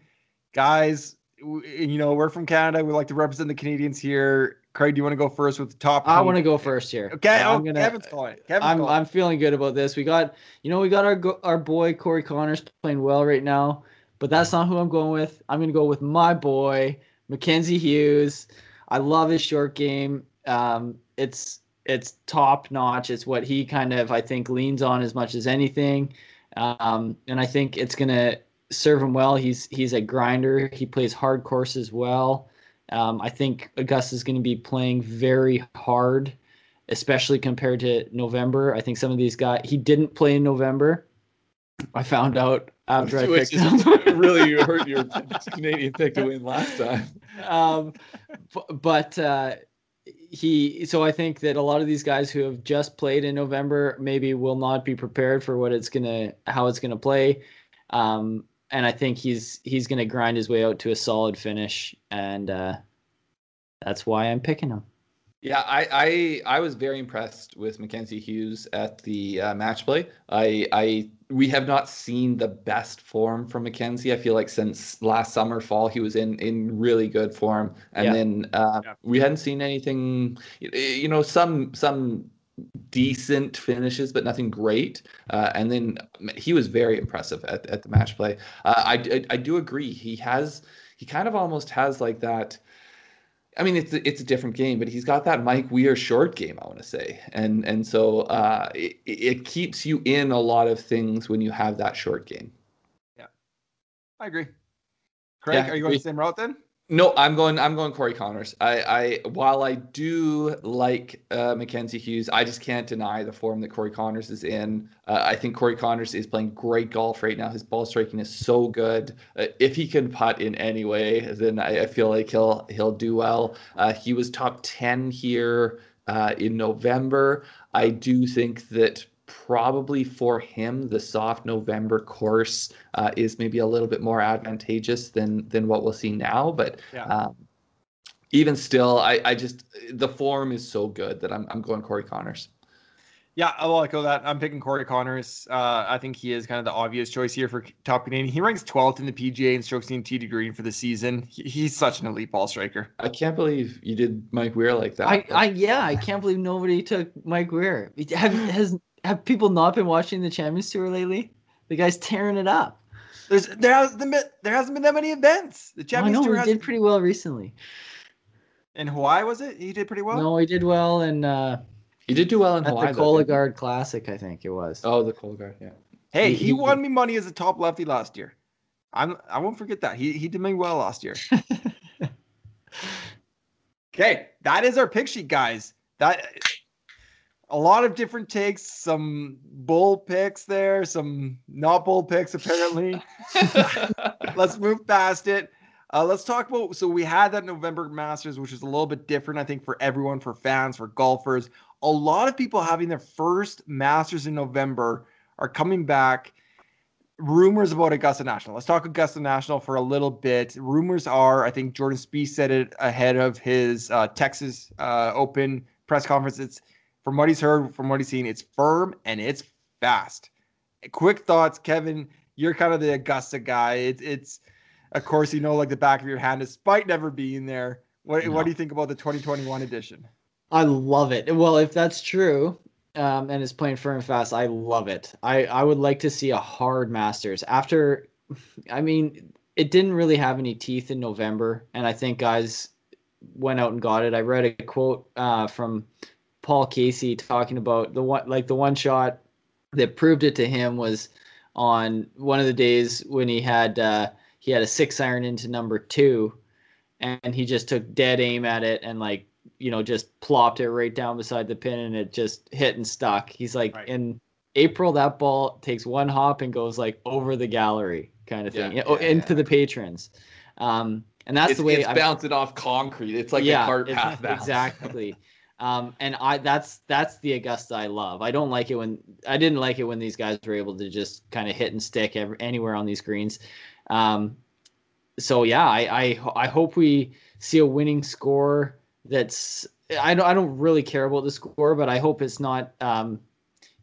guys. You know, we're from Canada. We like to represent the Canadians here. Craig, do you want to go first with the top? I want to go first here. Okay, I'm oh, gonna- Kevin's calling. Kevin's I'm calling. I'm feeling good about this. We got you know we got our our boy Corey Conners playing well right now, but that's not who I'm going with. I'm gonna go with my boy Mackenzie Hughes. I love his short game. Um, it's it's top notch. It's what he kind of I think leans on as much as anything, um, and I think it's gonna serve him well. He's he's a grinder. He plays hard courses well. Um, I think Augusta's going to be playing very hard especially compared to November. I think some of these guys he didn't play in November. I found out after I picked him. really you hurt your canadian pick to win last time um, but uh, he. So I think that a lot of these guys who have just played in November maybe will not be prepared for what it's gonna, how it's gonna play. Um, and I think he's he's gonna grind his way out to a solid finish, and uh, that's why I'm picking him. Yeah, I, I I was very impressed with Mackenzie Hughes at the uh, match play. I I we have not seen the best form from Mackenzie. I feel like since last summer fall he was in in really good form, and Yeah. then uh, Yeah. we hadn't seen anything. You know, some some decent finishes, but nothing great. Uh, and then he was very impressive at, at the match play. Uh, I, I I do agree. He has he kind of almost has like that. I mean, it's a, it's a different game, but he's got that Mike Weir short game. I want to say, and and so uh, it, it keeps you in a lot of things when you have that short game. Yeah, I agree. Craig, Yeah, are you going the same route then? No, I'm going. I'm going Corey Conners. I, I while I do like uh, Mackenzie Hughes, I just can't deny the form that Corey Conners is in. Uh, I think Corey Conners is playing great golf right now. His ball striking is so good. Uh, if he can putt in any way, then I, I feel like he'll he'll do well. Uh, he was top ten here uh, in November. I do think that probably for him the soft November course uh, is maybe a little bit more advantageous than than what we'll see now. But Yeah. um, even still, I, I just the form is so good that I'm I'm going Corey Conners. Yeah, I'll echo that. I'm picking Corey Conners. Uh, I think he is kind of the obvious choice here for top Canadian. He ranks 12th in the PGA in strokes gained tee to green for the season. He, he's such an elite ball striker. I can't believe you did Mike Weir like that. I, I yeah, I can't believe nobody took Mike Weir. Have has have people not been watching the Champions Tour lately? The guy's tearing it up. There's there hasn't been there hasn't been that many events. The I Champions know Tour he has did pretty well recently. in Hawaii was it? He did pretty well. no, he did well in uh, he did do well in at Hawaii. the though, didn't? Cologuard Classic, I think it was. Oh, the Cologuard, yeah. Hey, He- he, he- won me money as a top lefty last year. I'm I won't forget that. He he did me well last year. Okay, that is our pick sheet, guys. That a lot of different takes, some bull picks there, some not bull picks apparently. let's move past it. Uh, let's talk about. So we had that November Masters, which is a little bit different, I think, for everyone, for fans, for golfers. A lot of people having their first Masters in November are coming back rumors about Augusta National. Let's talk Augusta National for a little bit. Rumors are, I think Jordan Spieth said it ahead of his uh, Texas uh, Open press conference. It's from what he's heard, from what he's seen, it's firm and it's fast. Quick thoughts, Kevin. You're kind of the Augusta guy. It, it's, of course, you know, like the back of your hand, despite never being there. What, no. what do you think about the 2021 edition? I love it. Well, if that's true, um, and is playing firm and fast. I love it. I, I would like to see a hard Masters after. I mean, it didn't really have any teeth in November, and I think guys went out and got it. I read a quote uh, from Paul Casey talking about the one like the one shot that proved it to him was on one of the days when he had uh, he had a six iron into number two, and he just took dead aim at it and like you know, just plopped it right down beside the pin and it just hit and stuck. He's like, right. in April, that ball takes one hop and goes like over the gallery kind of thing, yeah, yeah, into yeah. the patrons. Um, and that's it's, the way it's I, bouncing off concrete. It's like yeah, a cart path. Exactly. Um, and I that's that's the Augusta I love. I don't like it when I didn't like it when these guys were able to just kind of hit and stick every, anywhere on these greens. Um, so yeah, I, I I hope we see a winning score that's I don't I don't really care about the score, but I hope it's not um,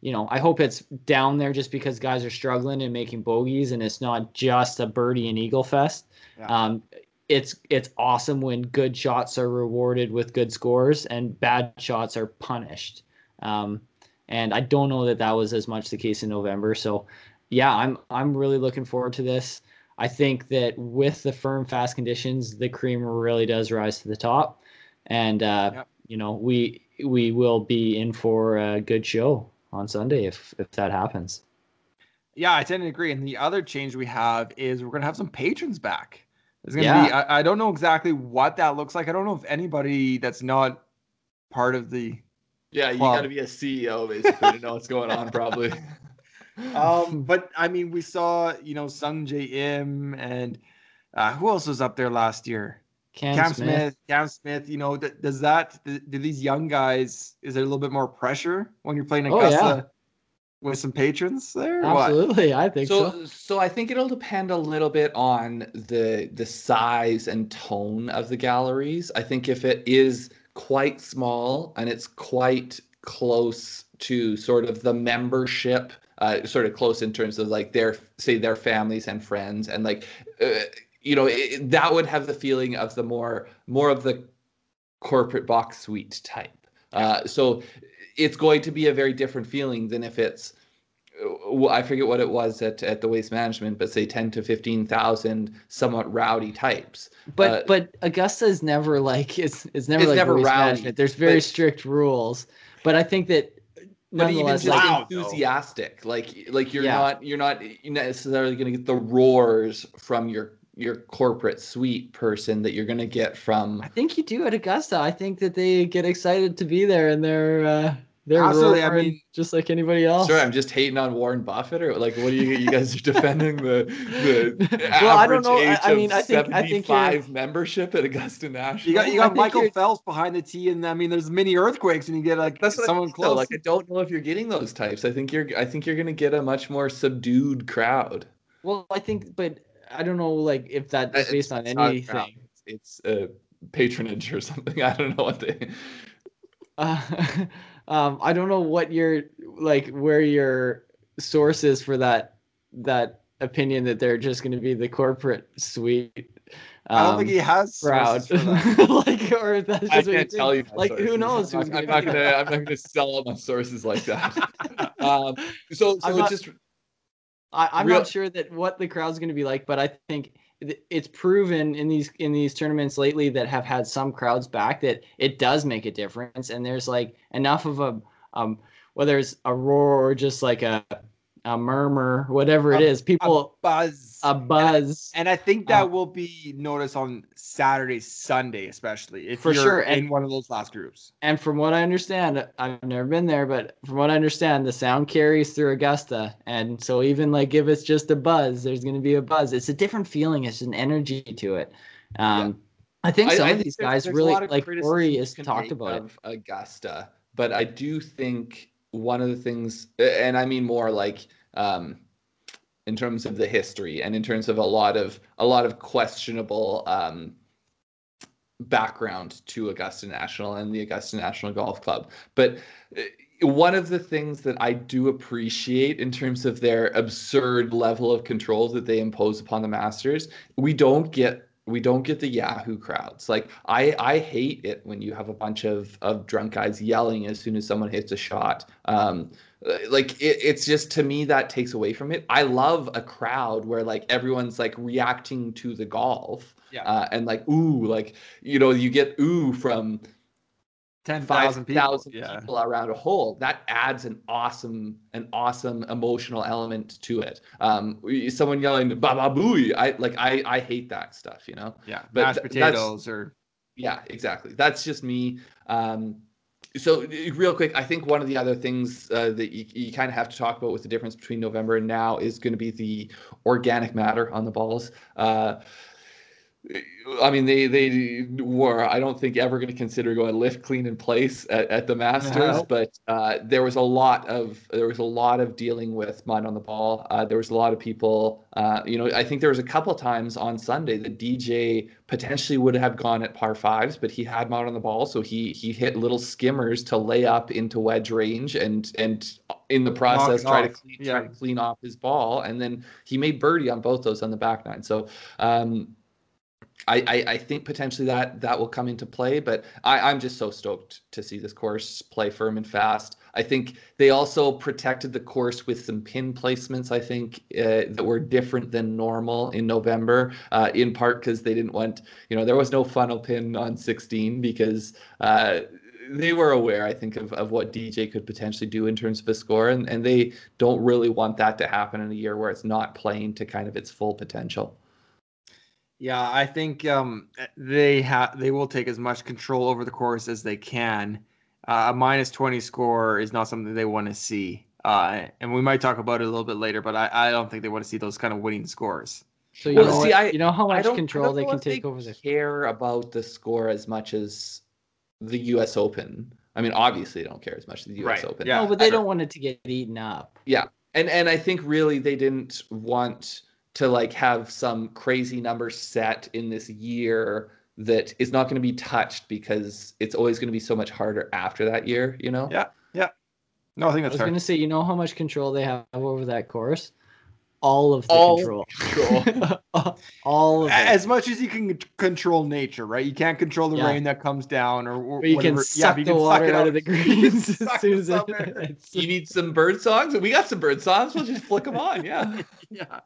you know, I hope it's down there just because guys are struggling and making bogeys and it's not just a birdie and eagle fest. Yeah. Um, it's it's awesome when good shots are rewarded with good scores and bad shots are punished. Um, and I don't know that that was as much the case in November. So, yeah, I'm I'm really looking forward to this. I think that with the firm fast conditions, the cream really does rise to the top and uh, yep. you know we we will be in for a good show on Sunday if if that happens. Yeah, I tend to agree. And the other change we have is we're gonna have some patrons back. There's gonna yeah. be I, I don't know exactly what that looks like. I don't know if anybody that's not part of the yeah, club. you got to be a CEO basically to know what's going on, probably. um, but I mean, we saw you know Sungjae Im and uh, who else was up there last year? Cam, Cam Smith. Smith. Cam Smith, you know, th- does that do these young guys is there a little bit more pressure when you're playing Augusta oh, yeah. With some patrons there? Absolutely, I think so, so. So I think it'll depend a little bit on the the size and tone of the galleries. I think if it is quite small and it's quite close to sort of the membership uh, sort of close in terms of like their say their families and friends and like uh, you know it, that would have the feeling of the more more of the corporate box suite type uh, so it's going to be a very different feeling than if it's uh, I forget what it was at, at the waste management, but say ten to fifteen thousand somewhat rowdy types. But uh, but Augusta is never like it's it's never it's like never waste rowdy, management. There's very but, strict rules. But I think that but even just like enthusiastic, though. like like you're yeah. not you're not necessarily going to get the roars from your your corporate suite person that you're going to get from. I think you do at Augusta. I think that they get excited to be there and they're uh, they're absolutely. I mean, just like anybody else. Sure, I'm just hating on Warren Buffett, or like, what are you? You guys are defending the the well, I don't know. I, I mean, I think I think five membership at Augusta National. You got you got Michael Phelps behind the tee, and I mean, there's many earthquakes, and you get like that's someone close. Like, I don't know if you're getting those types. I think you're. I think you're going to get a much more subdued crowd. Well, I think, but I don't know, like if that's based on anything. It's, a uh, patronage or something. I don't know what they. Uh, um, I don't know what your like where your source is for that that opinion that they're just going to be the corporate suite. Um, I don't think he um, has crowd. like, or that's just I can't tell you. Like, sources. who knows? I'm, I'm not gonna. I'm not gonna sell all my sources like that. um, so, so it's just I, am not sure that what the crowd's going to be like, but I think it's proven in these in these tournaments lately that have had some crowds back that it does make a difference, and there's like enough of a um, whether it's a roar or just like a a murmur, whatever it a, is, people a buzz, a buzz, and, and I think that uh, will be noticed on Saturday, Sunday, especially if for you're sure in and, one of those last groups. And from what I understand, I've never been there, but from what I understand, the sound carries through Augusta, and so even like if it's just a buzz, there's going to be a buzz. It's a different feeling. It's an energy to it. Um, yeah. I think some I, I of these guys really like Corey has talked about it. Augusta, but I do think one of the things, and I mean more like um, in terms of the history and in terms of a lot of a lot of questionable um, background to Augusta National and the Augusta National Golf Club. But uh, one of the things that I do appreciate in terms of their absurd level of control that they impose upon the Masters, we don't get we don't get the Yahoo crowds. Like I I hate it when you have a bunch of of drunk guys yelling as soon as someone hits a shot. Um, like it, it's just to me that takes away from it. I love a crowd where like everyone's like reacting to the golf. Yeah. Uh, and like ooh, like you know, you get ooh from ten thousand people. Yeah. people around a hole. That adds an awesome, an awesome emotional element to it. Um, someone yelling "Baba Booey," I like. I I hate that stuff. You know. Yeah. But mashed potatoes or. Yeah, exactly. That's just me. Um, so real quick, I think one of the other things uh, that you, you kind of have to talk about with the difference between November and now is going to be the organic matter on the balls. Uh, I mean, they they were I don't think ever going to consider going lift clean in place at, at the Masters, no. but uh, there was a lot of there was a lot of dealing with mud on the ball. Uh, there was a lot of people. Uh, you know, I think there was a couple times on Sunday the DJ potentially would have gone at par fives, but he had mud on the ball, so he he hit little skimmers to lay up into wedge range, and and in the process try to clean, yeah. try to clean off his ball, and then he made birdie on both those on the back nine. So. Um, I, I, I, think potentially that that will come into play, but I, I'm just so stoked to see this course play firm and fast. I think they also protected the course with some pin placements. I think uh, that were different than normal in November, uh, in part because they didn't want, you know, there was no funnel pin on 16 because uh, they were aware, I think, of, of what DJ could potentially do in terms of a score, and, and they don't really want that to happen in a year where it's not playing to kind of its full potential. Yeah, I think um, they have they will take as much control over the course as they can. Uh, a minus twenty score is not something they want to see, uh, and we might talk about it a little bit later. But I, I don't think they want to see those kind of winning scores. So you well, know, see, I, you know how much control they can take they over the care about the score as much as the U.S. Open. I mean, obviously, they don't care as much as the U.S. Right. Open. Yeah, no, but they don't want it to get eaten up. Yeah, and and I think really they didn't want to like have some crazy number set in this year that is not going to be touched because it's always going to be so much harder after that year, you know? Yeah. Yeah. No, I think that's I was going to say, you know how much control they have over that course? All of the all control. control. all of it. As much as you can control nature, right? You can't control the yeah. rain that comes down, or, or you can suck yeah, the water out of the greens as soon as it, You need some bird songs, we got some bird songs. We'll just flick them on. Yeah. yeah.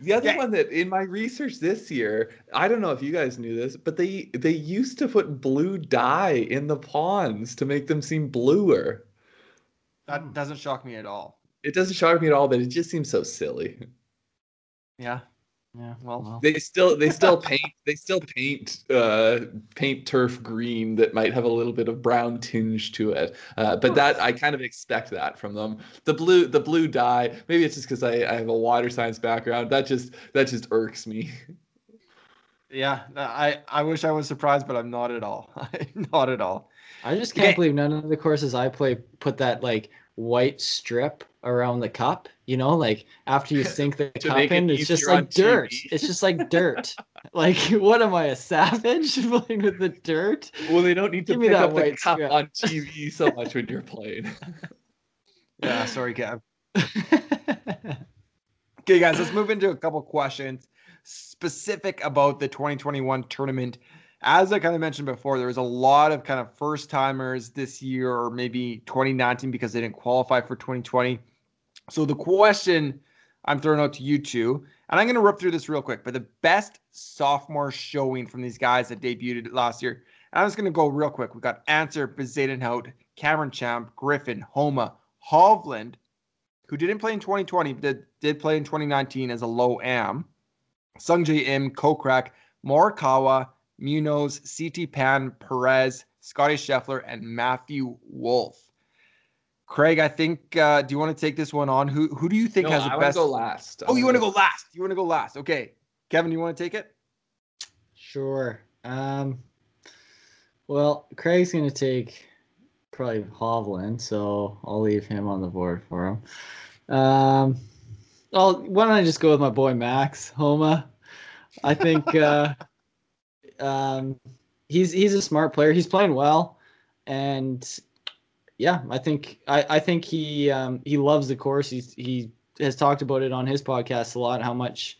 The other yeah. one that in my research this year, I don't know if you guys knew this, but they they used to put blue dye in the ponds to make them seem bluer. That doesn't shock me at all it doesn't shock me at all, but it just seems so silly. Yeah. Yeah. Well, they still they still paint they still paint uh paint turf green that might have a little bit of brown tinge to it. Uh, but that I kind of expect that from them. The blue the blue dye, maybe it's just because I, I have a water science background. That just that just irks me. Yeah, I I wish I was surprised, but I'm not at all. not at all. I just can't okay. believe none of the courses I play put that like white strip around the cup. You know, like after you sink the cup in, it it's just like dirt. TV. It's just like dirt. like, what am I, a savage playing with the dirt? Well, they don't need to Give pick up the cup strip. on TV so much when you're playing. yeah, sorry, Kev. okay, guys, let's move into a couple questions specific about the 2021 tournament as I kind of mentioned before, there was a lot of kind of first timers this year or maybe 2019 because they didn't qualify for 2020. So the question I'm throwing out to you two, and I'm going to rip through this real quick, but the best sophomore showing from these guys that debuted last year. I'm just going to go real quick. We got Answer, Bezuidenhout, Cameron Champ, Griffin, Homa, Hovland, who didn't play in 2020, but did, did play in 2019 as a low am, Sungjae Im, Kokrak, Morikawa, Munoz, CT Pan, Perez, Scotty Scheffler, and Matthew Wolff. Craig, I think. Uh, do you want to take this one on? Who who do you think no, has the I best? go last. Oh, you want to go last? You want to go last? Okay, Kevin, you want to take it? Sure. Um. Well, Craig's gonna take probably Hovland, so I'll leave him on the board for him. Um. Well, why don't I just go with my boy Max Homa? I think uh, um, he's he's a smart player. He's playing well, and yeah, I think I, I think he um, he loves the course. He's he has talked about it on his podcast a lot. How much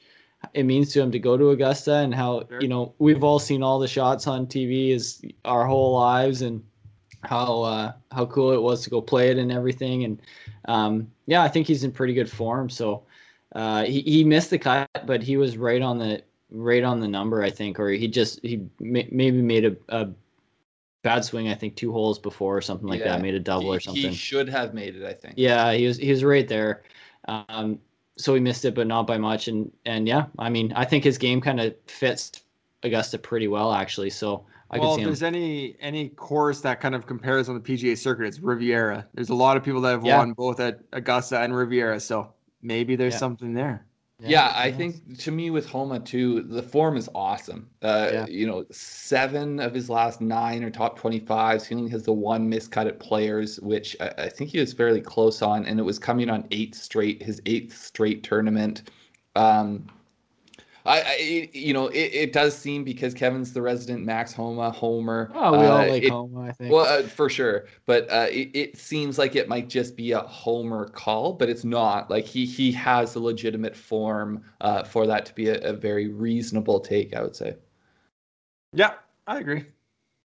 it means to him to go to Augusta, and how sure. you know we've all seen all the shots on TV is our whole lives, and how uh, how cool it was to go play it and everything. And um, yeah, I think he's in pretty good form. So uh, he he missed the cut, but he was right on the right on the number, I think, or he just he may, maybe made a, a bad swing. I think two holes before or something like yeah, that, made a double he, or something. He should have made it, I think. Yeah, he was he was right there. Um, so he missed it, but not by much. And and yeah, I mean, I think his game kind of fits Augusta pretty well, actually. So I well, if there's any any course that kind of compares on the PGA circuit, it's Riviera. There's a lot of people that have yeah. won both at Augusta and Riviera, so maybe there's yeah. something there. Yeah, I think to me with Homa too, the form is awesome. Uh, yeah. You know, seven of his last nine are top 25s. He only has the one miscut at players, which I, I think he was fairly close on, and it was coming on eight straight, his eighth straight tournament. Um, I, I, you know, it, it does seem because Kevin's the resident Max Homa homer. Oh, we uh, all like it, Homa, I think. Well, uh, for sure, but uh, it, it seems like it might just be a homer call, but it's not. Like he he has a legitimate form uh, for that to be a, a very reasonable take. I would say. Yeah, I agree.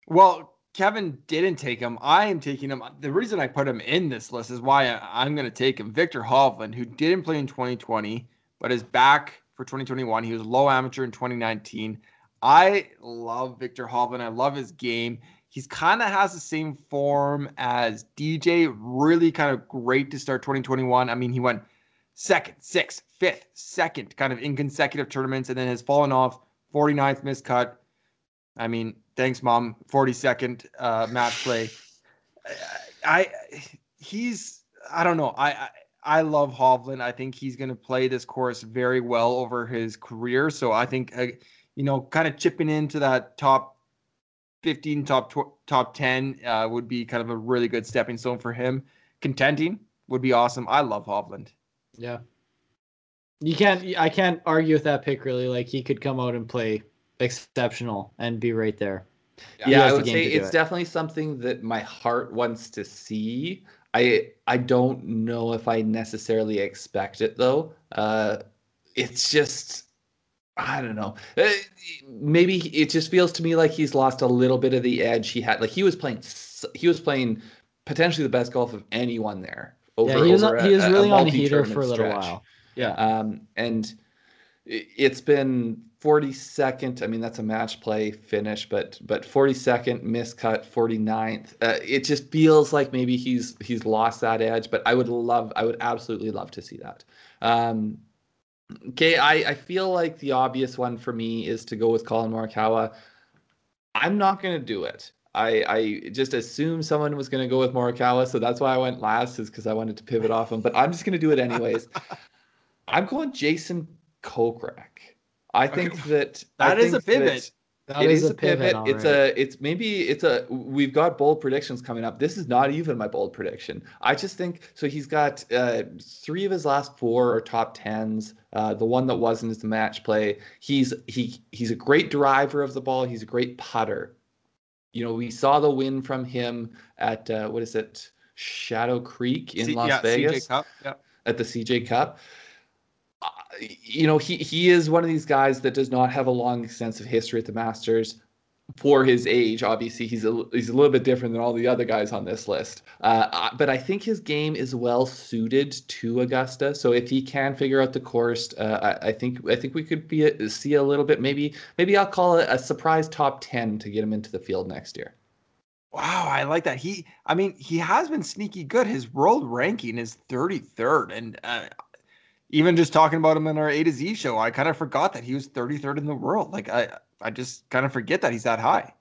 Well, Kevin didn't take him. I am taking him. The reason I put him in this list is why I, am going to take him. Victor Hovland, who didn't play in 2020, but is back for 2021. He was low amateur in 2019. I love Victor Hovland. I love his game. He's kind of has the same form as DJ. Really kind of great to start 2021. I mean, he went second, sixth, fifth, second, kind of in consecutive tournaments, and then has fallen off 49th miscut. I mean, thanks, mom. 42nd uh, match play. I, he's I don't know. I, I I love Hovland. I think he's going to play this course very well over his career. So I think, uh, you know, kind of chipping into that top 15, top tw- top 10 uh, would be kind of a really good stepping stone for him. Contending would be awesome. I love Hovland. Yeah. You can't, I can't argue with that pick really. Like he could come out and play exceptional and be right there. Yeah, I would say it's it. definitely something that my heart wants to see. I I don't know if I necessarily expect it though. Uh, it's just I don't know. Uh, maybe it just feels to me like he's lost a little bit of the edge he had. Like he was playing, he was playing potentially the best golf of anyone there. Over, yeah, he was, a, he was really a on the heater for a little stretch. while. Yeah. Um, and it's been 42nd. I mean, that's a match play finish, but but 42nd miscut, 49th. Uh, it just feels like maybe he's he's lost that edge. But I would love, I would absolutely love to see that. Um, okay, I I feel like the obvious one for me is to go with Collin Morikawa. I'm not going to do it. I, I just assumed someone was going to go with Morikawa, so that's why I went last, is because I wanted to pivot off him. But I'm just going to do it anyways. I'm going Jason Kokrak. I think okay. that that is a pivot. That it is, is a pivot. pivot it's right. a it's maybe it's a we've got bold predictions coming up. This is not even my bold prediction. I just think so he's got uh, three of his last four are top tens. Uh, the one that wasn't is the match play. He's he he's a great driver of the ball. He's a great putter. You know, we saw the win from him at uh, what is it? Shadow Creek in C- Las yeah, Vegas. CJ Cup. Yeah. At the CJ Cup you know, he he is one of these guys that does not have a long, extensive history at the Masters for his age. Obviously, he's a he's a little bit different than all the other guys on this list. Uh, but I think his game is well suited to Augusta. So if he can figure out the course, uh, I, I, think I think we could be a, see a little bit. Maybe maybe I'll call it a surprise top ten to get him into the field next year. Wow, I like that. He, I mean, he has been sneaky good. His world ranking is 33rd, and uh, even just talking about him in our A to Z show, I kind of forgot that he was 33rd in the world. Like I, I just kind of forget that he's that high.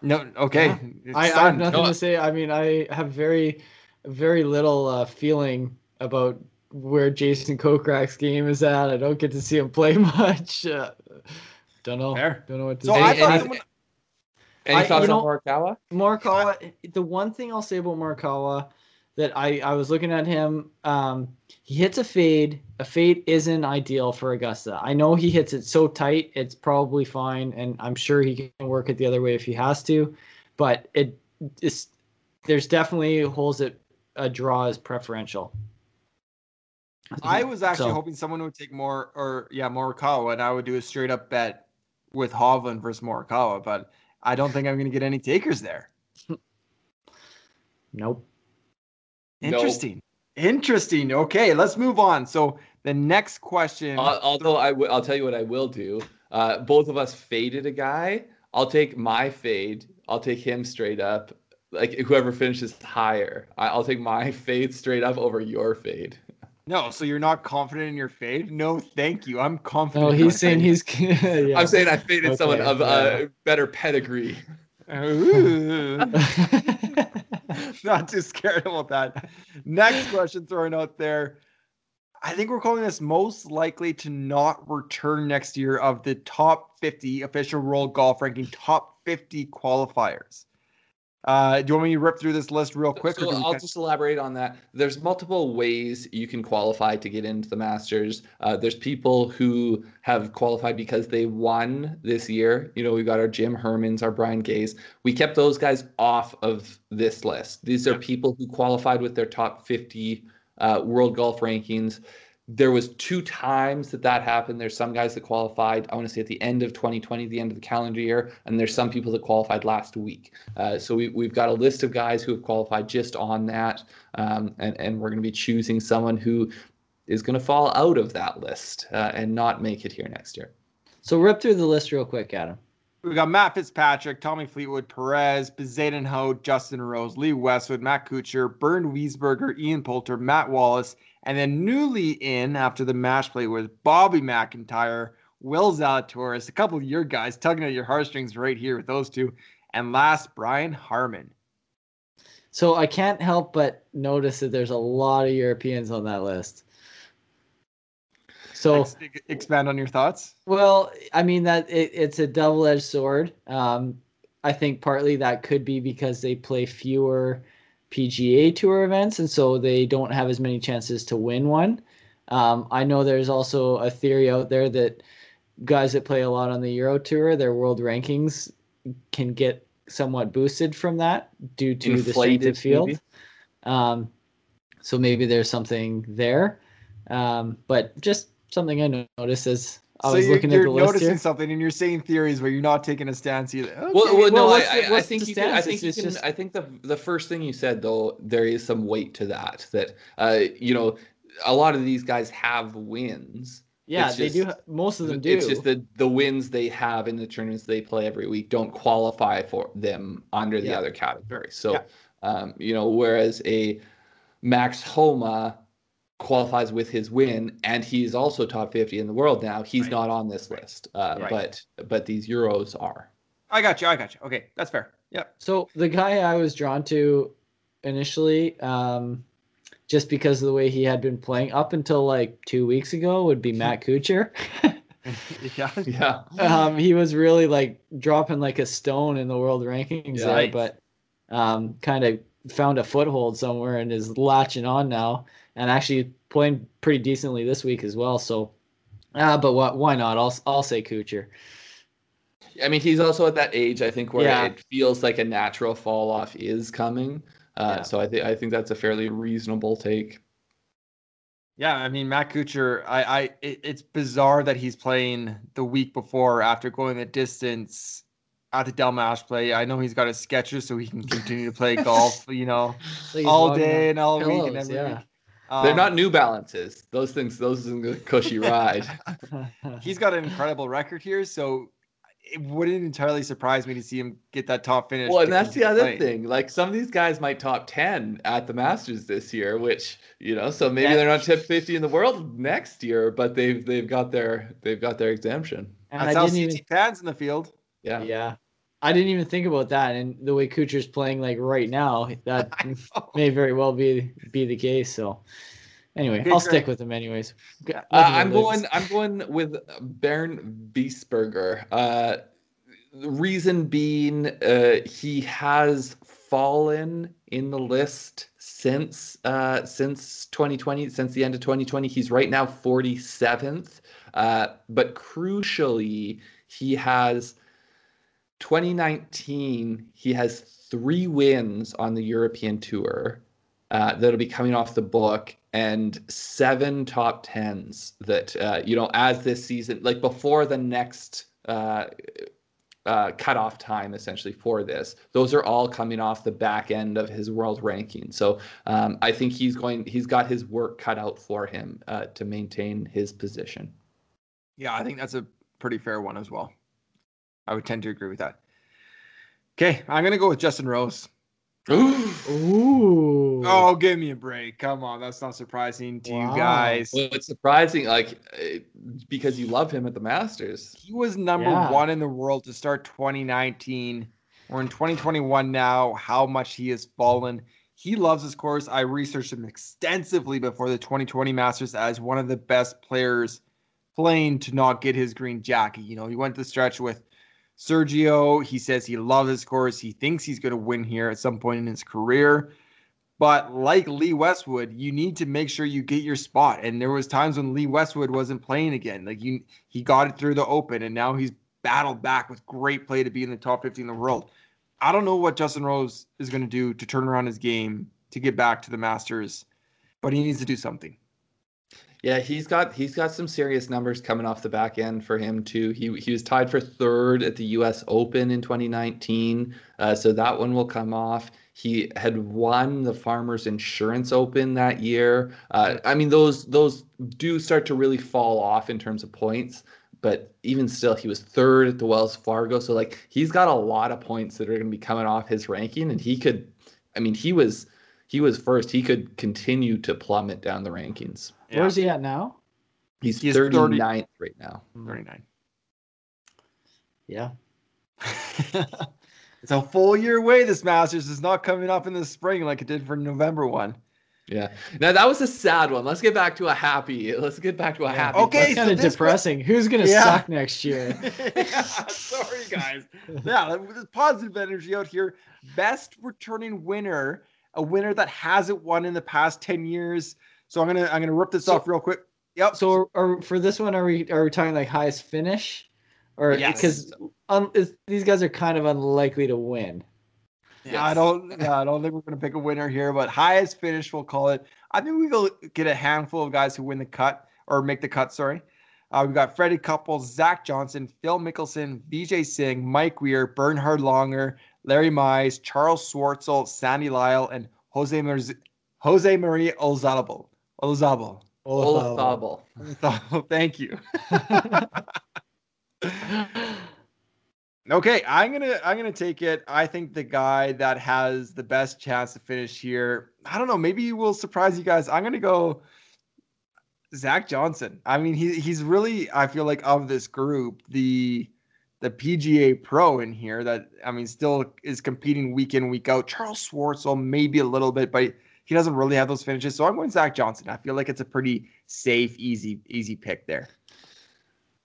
No, okay. Yeah. I, I, have nothing no. to say. I mean, I have very, very little uh, feeling about where Jason Kokrak's game is at. I don't get to see him play much. Uh, don't know. Fair. Don't know what to so say. I any, any, any thoughts on Morikawa? Morikawa. The one thing I'll say about Morikawa that I I was looking at him. Um, he hits a fade. A fade isn't ideal for Augusta. I know he hits it so tight, it's probably fine, and I'm sure he can work it the other way if he has to. But it is there's definitely holes that a draw is preferential. I was actually So- hoping someone would take more, or yeah, Morikawa, and I would do a straight up bet with Hovland versus Morikawa, but I don't think I'm going to get any takers there. Nope. Nope. Interesting. Interesting. Okay, let's move on. So the next question. Al- Although I w- I'll tell you what I will do. Uh, both of us faded a guy. I'll take my fade. I'll take him straight up. Like whoever finishes higher, I- I'll take my fade straight up over your fade. no, so you're not confident in your fade? No, thank you. I'm confident. No, in he's saying fade. he's. yeah. I'm saying I faded someone Okay, of uh, better pedigree. Ooh. not too scared about that. Next question thrown out there. I think we're calling this most likely to not return next year of the top 50 official world golf ranking top 50 qualifiers. Uh, do you want me to rip through this list real quick? So I'll just elaborate on that. There's multiple ways you can qualify to get into the Masters. Uh, there's people who have qualified because they won this year. You know, we've got our Jim Hermans, our Brian Gays. We kept those guys off of this list. These are people who qualified with their top 50 uh, world golf rankings. There was two times that that happened. There's some guys that qualified. I want to say at the end of 2020, the end of the calendar year, and there's some people that qualified last week. Uh, so we, we've got a list of guys who have qualified just on that, um, and and we're going to be choosing someone who is going to fall out of that list uh, and not make it here next year. so rip through the list real quick, Adam. We got Matt Fitzpatrick, Tommy Fleetwood, Perez, Zayden Ho, Justin Rose, Lee Westwood, Matt Kuchar, Bernd Wiesberger, Ian Poulter, Matt Wallace, and then newly in after the match play was Bobby MacIntyre, Will Zalatoris, a couple of your guys tugging at your heartstrings right here with those two, and last Brian Harman. So I can't help but notice that there's a lot of Europeans on that list. So Ex- expand on your thoughts. Well, I mean that it, it's a double-edged sword. Um, I think partly that could be because they play fewer PGA Tour events, and so they don't have as many chances to win one. Um, I know there's also a theory out there that guys that play a lot on the Euro Tour, their world rankings can get somewhat boosted from that due to the strength of field. Um, so maybe there's something there, um, but just something I noticed as I so was you're, looking you're at the list noticing here. something and you're saying theories, but you're not taking a stance either. Okay. Well, well, no, well, I, what's the- I, I think the you can. I think you can. just- I think the the first thing you said though, there is some weight to that. That uh, you know, a lot of these guys have wins. Yeah, It's they do. Most of them do. It's just that the wins they have in the tournaments they play every week don't qualify for them under the Yeah. other categories. So, Yeah. um, you know, whereas a Max Homa qualifies with his win and he's also top 50 in the world now, he's Right. not on this list. Uh, Right. But but these Euros are. I got you. I got you. Okay, that's fair. Yeah. So the guy I was drawn to initially, um, just because of the way he had been playing up until like two weeks ago, would be Matt Kuchar. yeah. Yeah. um, he was really like dropping like a stone in the world rankings Yeah. there, Right. but um, kind of found a foothold somewhere and is latching on now, and actually playing pretty decently this week as well. So, uh, but what? Why not? I'll I'll say Kuchar. I mean, he's also at that age, I think, where Yeah. it feels like a natural fall off is coming. Uh, Yeah. So I think I think that's a fairly reasonable take. Yeah, I mean Matt Kuchar, I, I it, it's bizarre that he's playing the week before after going the distance at the Dell Match play. I know he's got a sketcher so he can continue to play golf, you know, So all day on and all week and every yeah. week. They're Um, not New Balances. Those things, those are a cushy ride. He's got an incredible record here, so it wouldn't entirely surprise me to see him get that top finish. Well, and that's the other playing. thing. Like some of these guys might top ten at the Masters this year, which you know, so maybe Yeah. they're not top fifty in the world next year, but they've they've got their they've got their exemption. and That's I how didn't CT even fans in the field. Yeah. Yeah. I didn't even think about that. And the way Kuchar's playing like right now, that may very well be be the case. So anyway, Okay, I'll stick with him anyways. Uh, I'm going. I'm going with Bernd Wiesberger. Uh, the reason being, uh, he has fallen in the list since uh, since 2020, since the end of 2020. He's right now 47th, uh, but crucially, he has 2019. He has three wins on the European Tour uh, that'll be coming off the book and seven top tens that uh, you know as this season like before the next uh, uh, cutoff time essentially for this. Those are all coming off the back end of his world ranking. So um, I think he's going. He's got his work cut out for him uh, to maintain his position. Yeah, I think that's a pretty fair one as well. I would tend to agree with that. Okay, I'm gonna go with Justin Rose. Ooh. Oh, give me a break. Come on, that's not surprising to Wow. you guys. Well, it's surprising, like uh, because you love him at the Masters. He was number Yeah. one in the world to start 2019. We're in 2021 now. How much he has fallen. He loves his course. I researched him extensively before the 2020 Masters as one of the best players playing to not get his green jacket. You know, he went the stretch with Sergio. He says he loves his course. He thinks he's going to win here at some point in his career. But like Lee Westwood, you need to make sure you get your spot. And there was times when Lee Westwood wasn't playing again. Like you, he got it through the Open, and now he's battled back with great play to be in the top 50 in the world. I don't know what Justin Rose is going to do to turn around his game to get back to the Masters, but he needs to do something. Yeah, he's got he's got some serious numbers coming off the back end for him too. He he was tied for third at the U.S. Open in 2019, uh, so that one will come off. He had won the Farmers Insurance Open that year. Uh, I mean, those those do start to really fall off in terms of points, but even still, he was third at the Wells Fargo. So like, he's got a lot of points that are going to be coming off his ranking, and he could. I mean, he was he was first. He could continue to plummet down the rankings. Where's he at now? He's, He's 30 39th right now. Mm-hmm. 39. Yeah. it's a full year away. This Masters is not coming up in the spring like it did for November one. Yeah. Now that was a sad one. Let's get back to a happy. Let's get back to a happy. Okay, That's so kind of this depressing. Who's gonna Yeah. suck next year? Yeah, sorry, guys. Yeah, there's positive energy out here. Best returning winner, a winner that hasn't won in the past 10 years. So I'm gonna I'm gonna rip this So- off real quick. Yep. So, are, are- for this one, are we are we talking like highest finish, or Yes. because um, these guys are kind of unlikely to win? Yeah, I don't. Yeah, I don't think we're gonna pick a winner here, but highest finish, we'll call it. I think we will get a handful of guys who win the cut or make the cut. Sorry, uh, we've got Freddie Couples, Zach Johnson, Phil Mickelson, Vijay Singh, Mike Weir, Bernhard Langer, Larry Mize, Charles Schwartzel, Sandy Lyle, and Jose Jose Maria Olazabal. Olazabal. Olafable. Thank you. Okay, I'm gonna I'm gonna take it. I think the guy that has the best chance to finish here. I don't know. Maybe he will surprise you guys. I'm gonna go Zach Johnson. I mean, he he's really I feel like of this group the the PGA Pro in here that I mean still is competing week in week out. Charles Schwartzel maybe a little bit, but he doesn't really have those finishes. So I'm going Zach Johnson. I feel like it's a pretty safe, easy, easy pick there.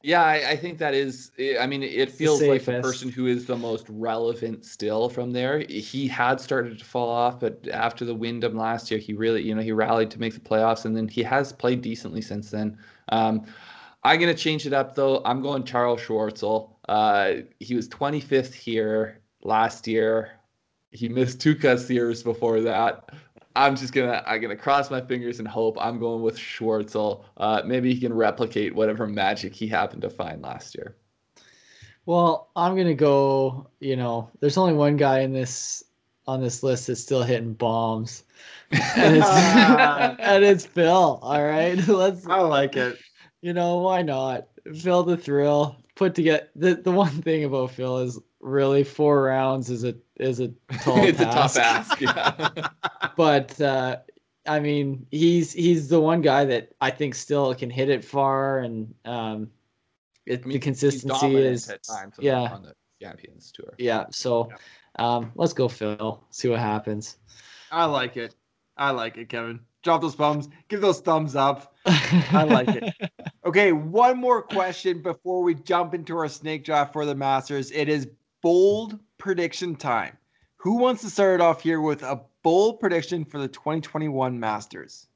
Yeah, I, I think that is. I mean, it feels like the person who is the most relevant still from there. He had started to fall off, but after the Wyndham last year, he really, you know, he rallied to make the playoffs, and then he has played decently since then. Um, I'm gonna change it up though. I'm going Charles Schwartzel. Uh, he was 25th here last year. He missed two cuts years before that. I'm just gonna I'm gonna cross my fingers and hope I'm going with Schwartzel. Uh, maybe he can replicate whatever magic he happened to find last year. Well, I'm gonna go. You know, there's only one guy in this on this list that's still hitting bombs, and it's and it's Phil. All right, let's. I like it. You know why not? Phil the thrill. Put together the the one thing about Phil is really four rounds is a is a tall it's a tough ask. Yeah. but uh, I mean, he's he's the one guy that I think still can hit it far, and um, it, I mean, the consistency is at times yeah. on the Champions Tour. yeah. So, um, let's go, Phil. See what happens. I like it. I like it, Kevin. Drop those thumbs. Give those thumbs up. I like it. Okay, one more question before we jump into our snake draft for the Masters. It is bold prediction time. Who wants to start it off here with a bold prediction for the 2021 Masters?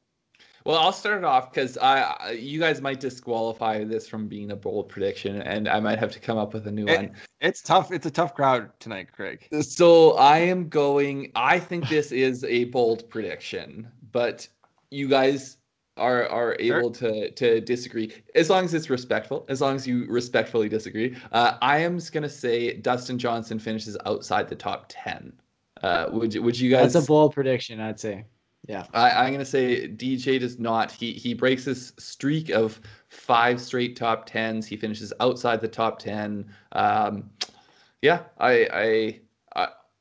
Well, I'll start it off because I, you guys might disqualify this from being a bold prediction, and I might have to come up with a new it, one. It's tough. It's a tough crowd tonight, Craig. So I am going. I think this is a bold prediction, but you guys are are able sure. to to disagree as long as it's respectful. As long as you respectfully disagree. Uh, I am just gonna say Dustin Johnson finishes outside the top ten. Uh, would would you guys? That's a bold prediction, I'd say. Yeah. I, am gonna say DJ does not. He he breaks his streak of five straight top tens. He finishes outside the top ten. Um, yeah, I I.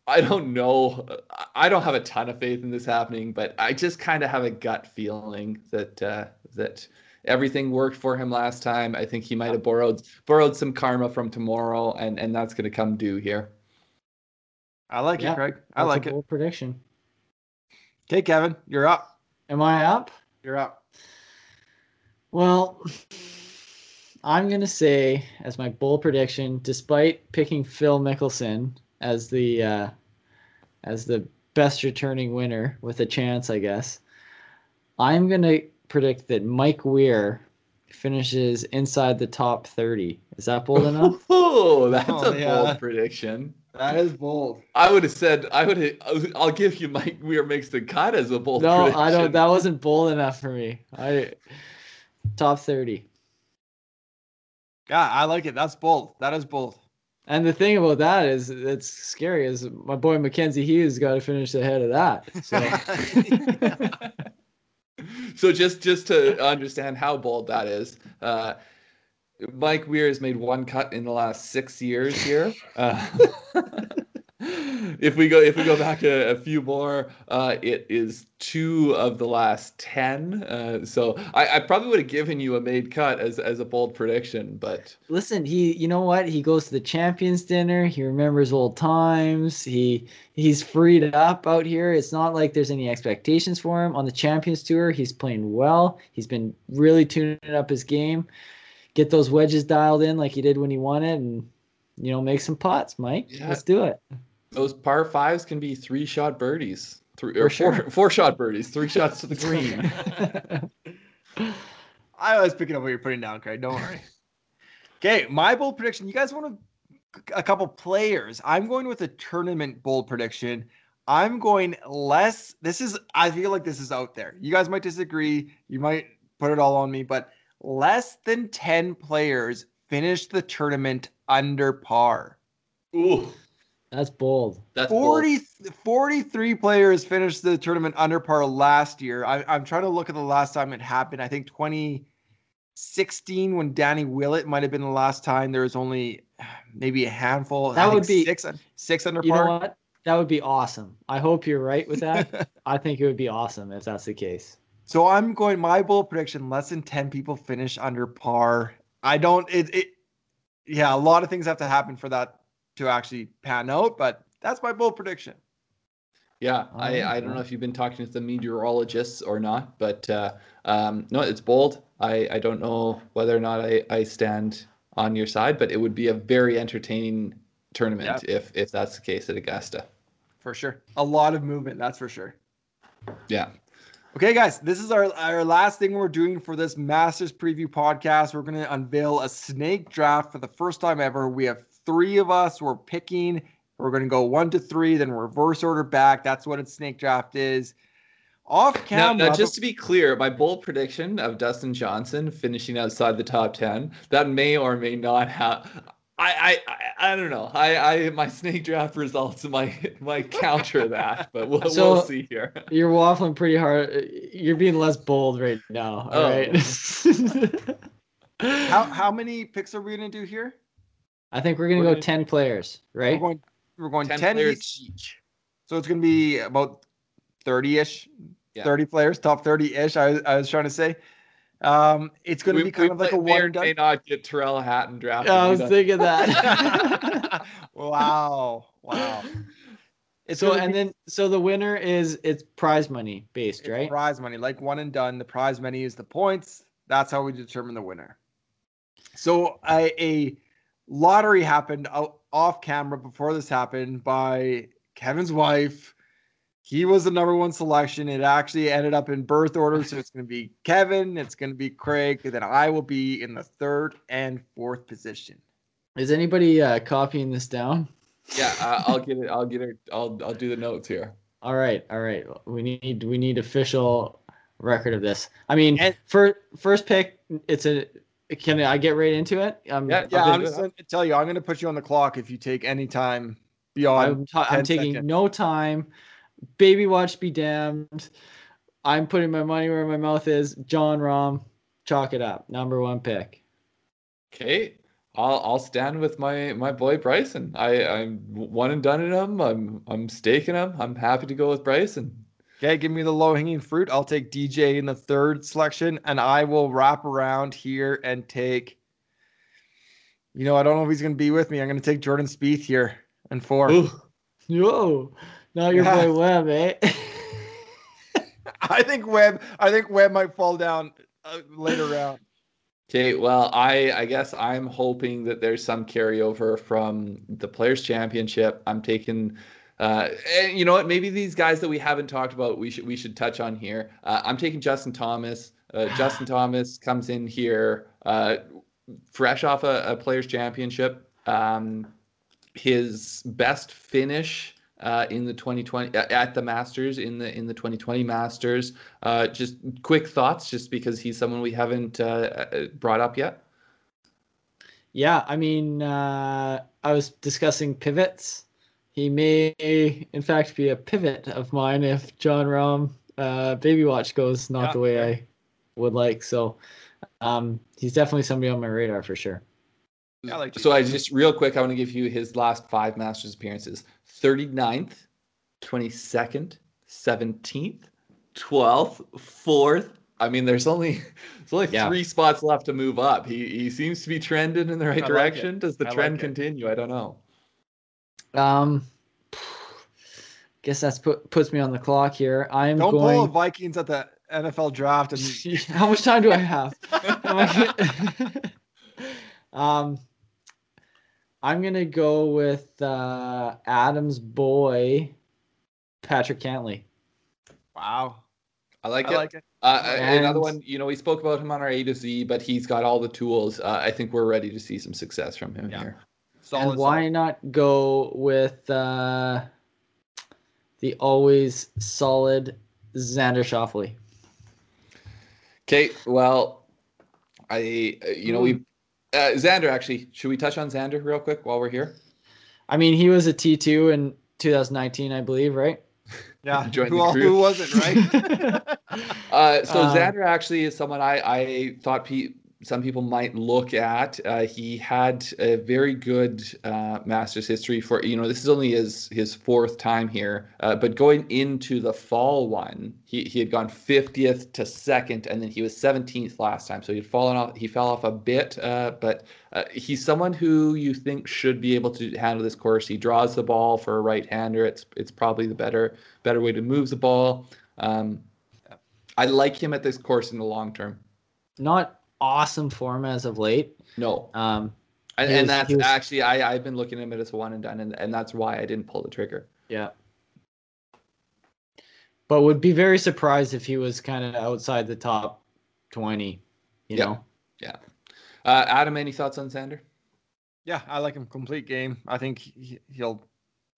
I I don't know. I don't have a ton of faith in this happening, but I just kind of have a gut feeling that uh, that everything worked for him last time. I think he might have borrowed borrowed some karma from tomorrow, and and that's going to come due here. I like yeah, it, Craig. I like it. Prediction. Okay, Kevin, you're up. Am I up? You're up. Well, I'm gonna say as my bold prediction, despite picking Phil Mickelson as the uh, as the best returning winner with a chance, I guess, I'm gonna predict that Mike Weir finishes inside the top 30. Is that bold enough? Oh, that's oh, a yeah. bold prediction. That is bold. I would have said I would. Have, I'll give you Mike Weir makes the cut as a bold. No, prediction. I don't. That wasn't bold enough for me. I top thirty. Yeah, I like it. That's bold. That is bold. And the thing about that is, it's scary. Is my boy Mackenzie Hughes got to finish ahead of that. So. so just just to understand how bold that is, uh, Mike Weir has made one cut in the last six years here. Uh, if we go if we go back a, a few more, uh, it is two of the last ten. Uh, so I, I, probably would have given you a made cut as as a bold prediction, but listen, he you know what? He goes to the champions dinner. He remembers old times. He he's freed up out here. It's not like there's any expectations for him on the champions tour. He's playing well. He's been really tuning up his game get those wedges dialed in like he did when he won it, and you know make some pots, Mike. Yeah. Let's do it. Those par fives can be three shot birdies, three or sure. four, four shot birdies, three shots to the green. I was picking up what you're putting down, Craig. Don't worry. okay, my bold prediction. You guys want a couple players? I'm going with a tournament bold prediction. I'm going less. This is. I feel like this is out there. You guys might disagree. You might put it all on me, but less than 10 players finish the tournament under par. Ooh. That's bold. That's 40, bold. 43 players finished the tournament under par last year. I, am trying to look at the last time it happened. I think 2016 when Danny Willett might have been the last time. There was only maybe a handful. That would be six, six under you par. Know what? That would be awesome. I hope you're right with that. I think it would be awesome if that's the case. So I'm going my bold prediction: less than ten people finish under par. I don't. It. it yeah, a lot of things have to happen for that to actually pan out, but that's my bold prediction. Yeah, I, I don't know if you've been talking to the meteorologists or not, but uh, um, no, it's bold. I, I don't know whether or not I, I stand on your side, but it would be a very entertaining tournament if if that's the case at Augusta. For sure, a lot of movement. That's for sure. Yeah. Okay, guys, this is our, our last thing we're doing for this Masters preview podcast. We're going to unveil a snake draft for the first time ever. We have three of us. We're picking. We're going to go one to three, then reverse order back. That's what a snake draft is. Off camera. Now, now, just to be clear, my bold prediction of Dustin Johnson finishing outside the top 10, that may or may not have. I, I I don't know. I I my snake draft results might might counter that, but we'll, so we'll see here. You're waffling pretty hard. You're being less bold right now. All oh. right. how how many picks are we gonna do here? I think we're gonna we're go gonna, ten players, right? We're going we're going 10, 10 each. each. So it's gonna be about 30-ish, yeah. 30 players, top 30-ish. I, I was trying to say. Um, it's going to be kind of like a one and done. May not get Tyrrell Hatton drafted. Yeah, I was thinking that. wow, wow. It's so and be, then so the winner is it's prize money based, right? Prize money, like one and done. The prize money is the points. That's how we determine the winner. So a, a lottery happened off camera before this happened by Kevin's wife. He was the number one selection. It actually ended up in birth order. So it's going to be Kevin, it's going to be Craig, and then I will be in the third and fourth position. Is anybody uh, copying this down? Yeah, uh, I'll get it. I'll get it. I'll I'll do the notes here. All right, all right. We need we need official record of this. I mean, and, for first pick, it's a. Can I get right into it? Um, yeah, yeah. I'm just going to tell you, I'm going to put you on the clock if you take any time beyond. I'm, ta- I'm taking seconds. no time. Baby watch be damned. I'm putting my money where my mouth is. Jon Rahm, chalk it up. Number one pick. Okay. I'll I'll stand with my my boy Bryson. I I'm one and done in him. I'm I'm staking him. I'm happy to go with Bryson. Okay, give me the low hanging fruit. I'll take DJ in the third selection, and I will wrap around here and take. You know, I don't know if he's going to be with me. I'm going to take Jordan Spieth here and four. Ooh. Whoa, now your yeah. boy Webb, eh? I think Webb. I think Webb might fall down uh, later round. Okay, well, I I guess I'm hoping that there's some carryover from the Players Championship. I'm taking, uh, and you know what? Maybe these guys that we haven't talked about, we should we should touch on here. Uh, I'm taking Justin Thomas. Uh, Justin Thomas comes in here uh, fresh off a, a Players Championship. Um, his best finish uh, in the 2020 at the Masters in the in the 2020 Masters. Uh, just quick thoughts, just because he's someone we haven't uh, uh brought up yet. Yeah, I mean, uh, I was discussing pivots. He may, in fact, be a pivot of mine if Jon Rahm uh, Baby Watch goes not yeah, the way I would like. So um, he's definitely somebody on my radar for sure. I like so I just real quick, I want to give you his last five Masters appearances. 39th, 22nd, 17th, 12th, 4th. I mean, there's only there's only yeah. three spots left to move up. He he seems to be trending in the right I direction. Like Does the I trend like continue? I don't know. Um, guess that's put puts me on the clock here. I am don't going... pull the Vikings at the NFL draft. And how much time do I have? um, I'm gonna go with uh, Adam's boy, Patrick Cantlay. Wow, I like I it. Like it. Uh, and... Another one, you know, we spoke about him on our A to Z, but he's got all the tools. Uh, I think we're ready to see some success from him yeah. here. Solid, and why solid. not go with uh, the always solid Xander Schauffele? Okay, well, I uh, you know we uh, Xander, actually, should we touch on Xander real quick while we're here? I mean, he was a T two in 2019, I believe, right? Yeah, who, who wasn't right? uh, so um, Xander actually is someone I I thought Pete some people might look at. Uh, he had a very good uh, Masters history for you know this is only his his fourth time here, uh, but going into the fall one, he, he had gone 50th to second, and then he was 17th last time. So he'd fallen off. He fell off a bit, uh, but uh, he's someone who you think should be able to handle this course. He draws the ball for a right-hander. It's it's probably the better better way to move the ball. Um, I like him at this course in the long term. Not awesome form as of late. No. Um, and, and was, that's was, actually I I've been looking at him as one and done, and, and that's why I didn't pull the trigger. Yeah. But would be very surprised if he was kind of outside the top twenty. You yeah. know. Yeah. Uh, Adam, any thoughts on Xander? Yeah, I like him complete game. I think he, he'll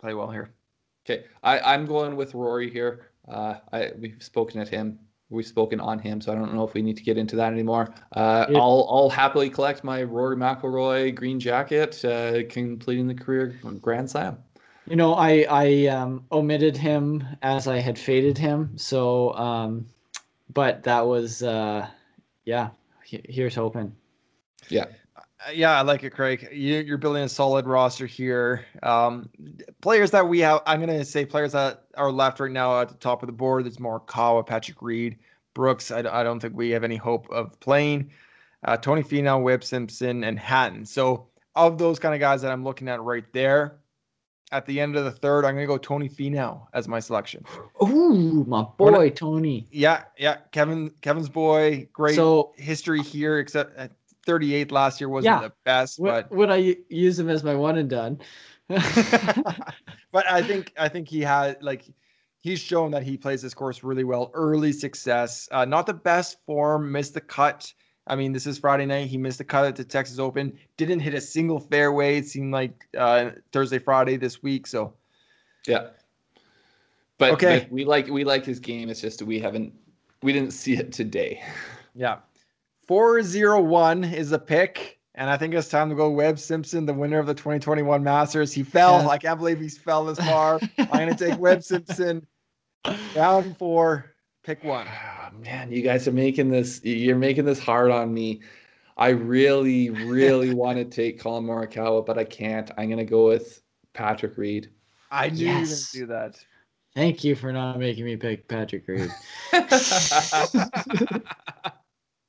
play well here. Okay, I, I'm going with Rory here. Uh, I we've spoken at him we've spoken on him, so I don't know if we need to get into that anymore. Uh, yeah. I'll I'll happily collect my Rory McIlroy green jacket, uh, completing the career Grand Slam. You know, I I um, omitted him as I had faded him, so um, but that was uh, yeah. Here's hoping. Yeah. Uh, yeah, I like it, Craig. You, are building a solid roster here. Um, players that we have, I'm going to say players that are left right now at the top of the board. There's Morikawa, Patrick Reed, Brooks. I, I, don't think we have any hope of playing. Uh, Tony Finau, Webb Simpson, and Hatton. So of those kind of guys that I'm looking at right there, at the end of the third, I'm going to go Tony Finau as my selection. Ooh, my boy, I, Tony. Yeah, yeah. Kevin, Kevin's boy. Great so, history here, except 38th last year wasn't Yeah. the best, Would, but would I use him as my one and done? but I think I think he had like he's shown that he plays this course really well. Early success, uh, not the best form, missed the cut. I mean, this is Friday night. He missed the cut at the Texas Open. Didn't hit a single fairway. It seemed like uh, Thursday, Friday this week. So Yeah. But, Okay. but we like we like his game. It's just we haven't we didn't see it today. yeah, four zero one is a pick, and I think it's time to go. Webb Simpson, the winner of the 2021 Masters. He fell. Yeah. I can't believe he's fell this far. I'm gonna take Webb Simpson. Round four, pick one. Ah, man, you guys are making this you're making this hard on me. I really, really want to take Collin Morikawa, but I can't. I'm gonna go with Patrick Reed. I knew Yes. you were gonna do that. Thank you for not making me pick Patrick Reed.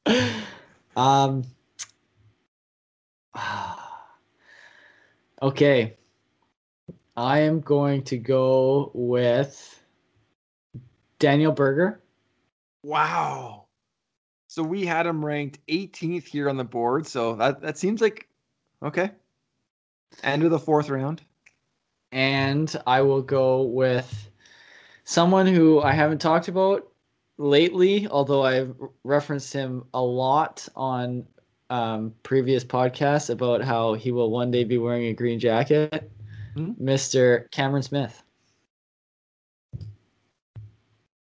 um. Okay. I am going to go with Daniel Berger. Wow. So we had him ranked 18th here on the board. So that, that seems like okay. End of the fourth round. and I will go with someone who I haven't talked about lately, although I've referenced him a lot on um, previous podcasts about how he will one day be wearing a green jacket. Hmm? Mr. Cameron Smith.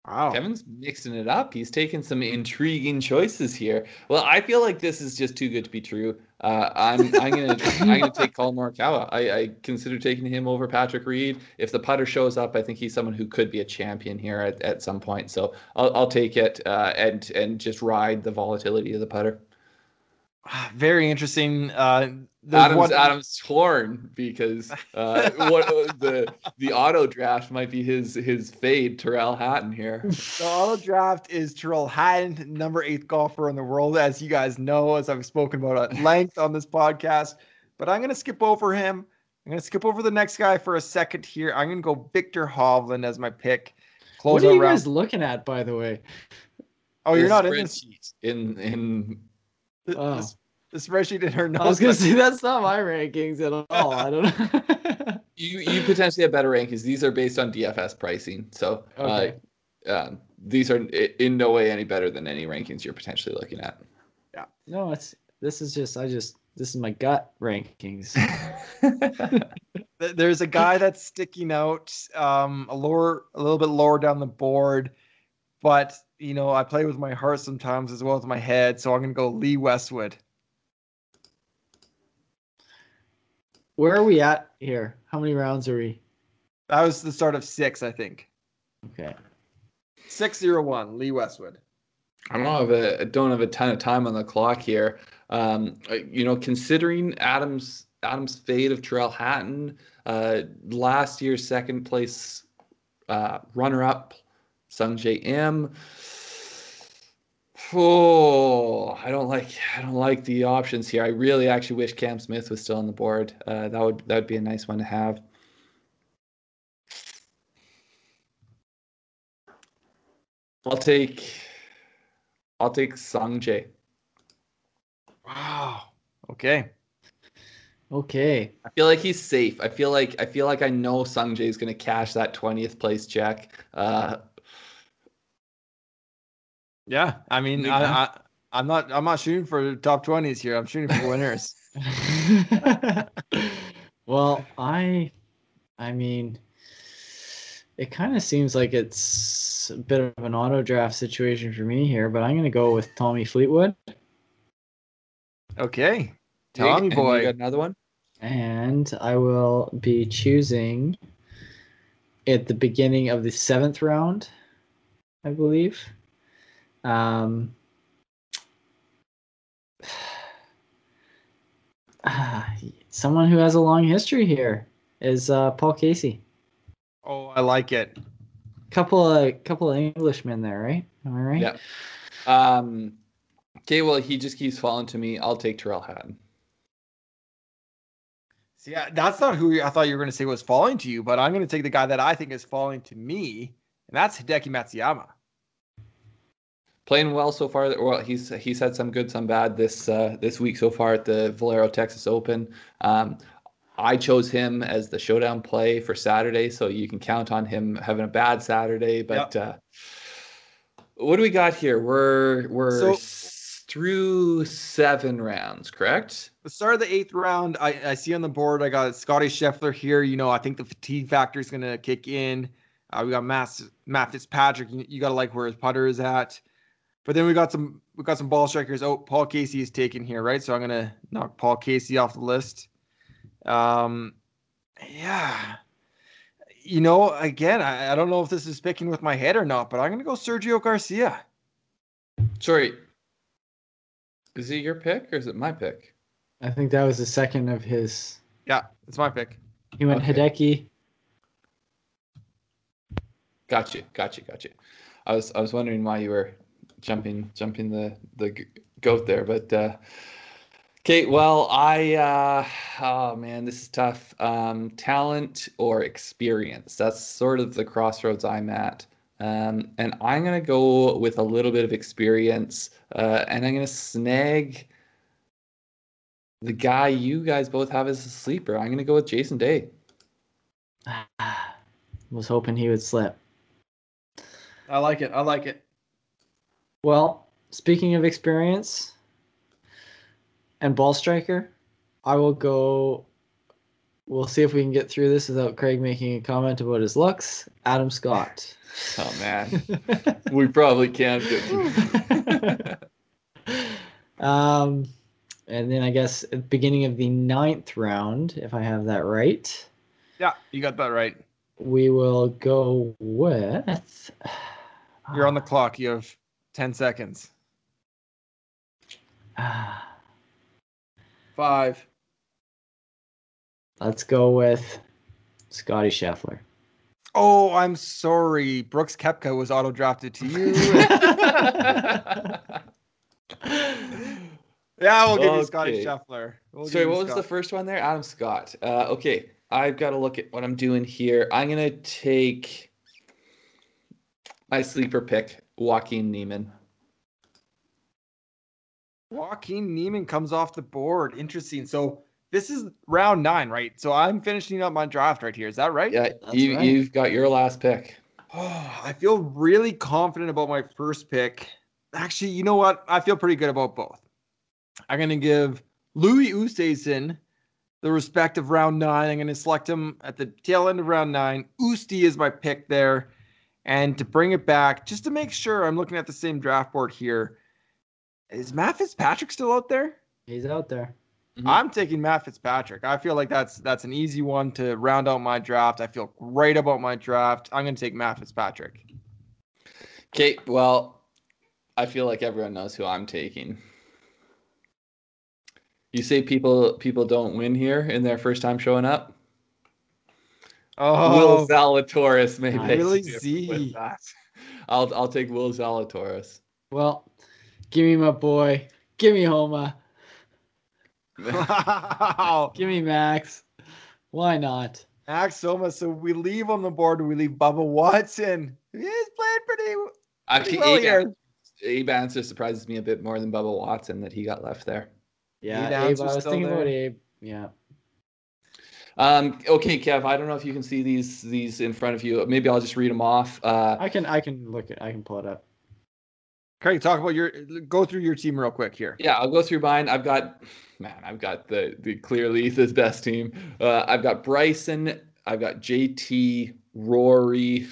Wow. Kevin's mixing it up. He's taking some intriguing choices here. Well, I feel like this is just too good to be true. Uh, I'm I'm gonna I'm gonna take Collin Morikawa. I, I consider taking him over Patrick Reed. If the putter shows up, I think he's someone who could be a champion here at, at some point. So I'll, I'll take it uh, and and just ride the volatility of the putter. Very interesting. Uh, there's Adam's one- Adam's torn because uh, what the the auto draft might be his his fade Tyrrell Hatton here. The auto draft is Tyrrell Hatton, number eight golfer in the world, as you guys know, as I've spoken about at length on this podcast. But I'm going to skip over him. I'm going to skip over the next guy for a second here. I'm going to go Viktor Hovland as my pick. Close What are you round. guys looking at, by the way? Oh, you're The not in this, spreadsheet in in the, Oh. this- the spreadsheet in her notes. I was gonna say that's not my rankings at all. I don't know. You you potentially have better rankings. These are based on DFS pricing, so Okay. uh, um, these are in no way any better than any rankings you're potentially looking at. Yeah. No, it's this is just I just this is my gut rankings. There's a guy that's sticking out um, a lower, a little bit lower down the board, but you know I play with my heart sometimes as well as my head, so I'm gonna go Lee Westwood. Where are we at here? How many rounds are we? That was the start of six, I think. Okay. Six zero one, Lee Westwood. I don't have a don't have a ton of time on the clock here. Um, uh, you know, considering Adams Adams' fate of Tyrrell Hatton, uh, last year's second place uh, runner up, Sungjae Im. Oh, I don't like I don't like the options here. I really actually wish Cam Smith was still on the board. Uh, that would that would be a nice one to have. I'll take I'll take Sung Jae. Wow. Okay. Okay. I feel like he's safe. I feel like I feel like I know Sung Jae is going to cash that 20th place check. Uh, Yeah. I mean, I, I, I'm not. I'm not shooting for top twenties here. I'm shooting for winners. well, I I mean it kind of seems like it's a bit of an auto draft situation for me here, but I'm going to go with Tommy Fleetwood Okay. Jake, Tommy and you boy. got another one? and I will be choosing at the beginning of the 7th round, I believe. Um ah, someone who has a long history here is uh, Paul Casey. Oh, I like it. Couple of couple of Englishmen there, right? Am I right? Yeah. Um, okay, well, he just keeps falling to me. I'll take Tyrrell Hatton. See, that's not who I thought you were going to say was falling to you, but I'm going to take the guy that I think is falling to me, and that's Hideki Matsuyama. Playing well so far. Well, he's he's had some good, some bad this uh, this week so far at the Valero Texas Open. Um, I chose him as the showdown play for Saturday, so you can count on him having a bad Saturday. But yep. uh, what do we got here? We're we're so, through seven rounds, correct? The start of the eighth round, I, I see on the board. I got Scotty Scheffler here. You know, I think the fatigue factor is going to kick in. Uh, we got Matt, Matt Fitzpatrick. You, you got to like where his putter is at. But then we got some we got some ball strikers. Oh, Paul Casey is taken here, right? So I'm gonna knock Paul Casey off the list. Um, yeah. You know, again, I, I don't know if this is picking with my head or not, but I'm gonna go Sergio Garcia. Sorry, is it your pick or is it my pick? I think that was the second of his. Yeah, it's my pick. He went okay. Hideki. Got you, got you, got you. I was I was wondering why you were jumping jumping the the goat there, but uh, Okay, well, I uh, oh man, this is tough. Um, talent or experience? That's sort of the crossroads I'm at. Um, and I'm gonna go with a little bit of experience, uh, and I'm gonna snag the guy you guys both have as a sleeper. I'm gonna go with Jason Day. Was hoping he would slip. I like it. I like it. Well, speaking of experience, and ball striker, I will go. We'll see if we can get through this without Craig making a comment about his looks. Adam Scott. Oh man, we probably can't get um, and then I guess at the beginning of the ninth round, if I have that right. Yeah, you got that right. We will go with. You're on the clock. You have ten seconds. Five. Let's go with Scotty Scheffler. Oh, I'm sorry. Brooks Koepka was auto drafted to you. yeah, we'll give okay. you Scotty Scheffler. We'll sorry, what was the first one there? Adam Scott. Uh, okay, I've got to look at what I'm doing here. I'm gonna take my sleeper pick, Joaquin Niemann. Joaquin Niemann comes off the board. Interesting. So this is round nine, right? So I'm finishing up my draft right here. Is that right? Yeah, you right. you've got your last pick. Oh, I feel really confident about my first pick. Actually, you know what? I feel pretty good about both. I'm gonna give Louis Oosthuizen the respect of round nine. I'm gonna select him at the tail end of round nine. Oosty is my pick there. And to bring it back, just to make sure I'm looking at the same draft board here, is Matt Fitzpatrick still out there? He's out there. Mm-hmm. I'm taking Matt Fitzpatrick. I feel like that's that's an easy one to round out my draft. I feel great about my draft. I'm going to take Matt Fitzpatrick. Okay, well, I feel like everyone knows who I'm taking. You say people people don't win here in their first time showing up. Oh, Will Zalatoris maybe. Really Z. I'll I'll take Will Zalatoris. Well, Give me my boy. Give me Homa. Wow. Give me Max. Why not? Max Homa. So we leave on the board. We leave Bubba Watson. He's playing pretty. Actually, well Abe, Abe Ancer surprises me a bit more than Bubba Watson that he got left there. Yeah, Abe, Abe I was thinking there. about Abe. Yeah. Um, okay, Kev. I don't know if you can see these these in front of you. Maybe I'll just read them off. Uh, I can I can look at I can pull it up. Craig, talk about your go through your team real quick here. Yeah, I'll go through mine. I've got man, I've got the the clearly the best team. Uh, I've got Bryson, I've got JT, Rory,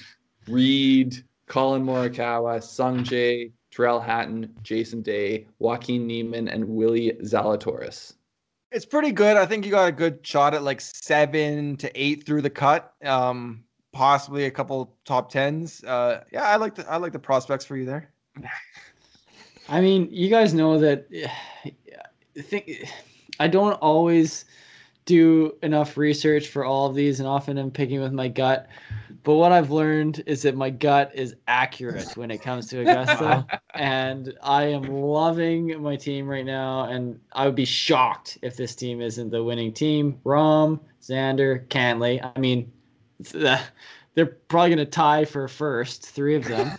Reed, Collin Morikawa, Sungjae, Tyrrell Hatton, Jason Day, Joaquin Niemann, and Willie Zalatoris. It's pretty good. I think you got a good shot at like seven to eight through the cut. Um, possibly a couple top tens. Uh, yeah, I like the I like the prospects for you there. I mean, you guys know that. I think I don't always do enough research for all of these, and often I'm picking with my gut. But what I've learned is that my gut is accurate when it comes to Augusta, and I am loving my team right now. And I would be shocked if this team isn't the winning team. Rahm, Xander, Cantlay. I mean, they're probably going to tie for first, three of them.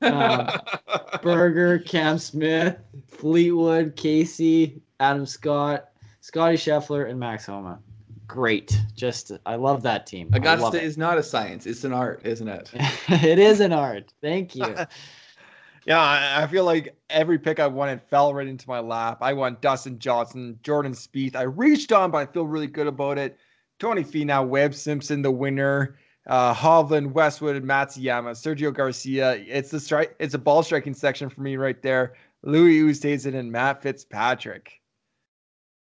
Um, Berger, Cam Smith, Fleetwood, Casey, Adam Scott, Scotty Scheffler, and Max Homa. Great. Just I love that team. Augusta is not a science; it's an art, isn't it? it is an art. Thank you. yeah, I, feel like every pick I wanted fell right into my lap. I want Dustin Johnson, Jordan Spieth. I reached on, but I feel really good about it. Tony Finau, Webb Simpson, the winner. Uh, Hovland, Westwood, Matsuyama, Sergio Garcia. It's the strike. It's a ball striking section for me right there. Louis Oosthuizen and Matt Fitzpatrick.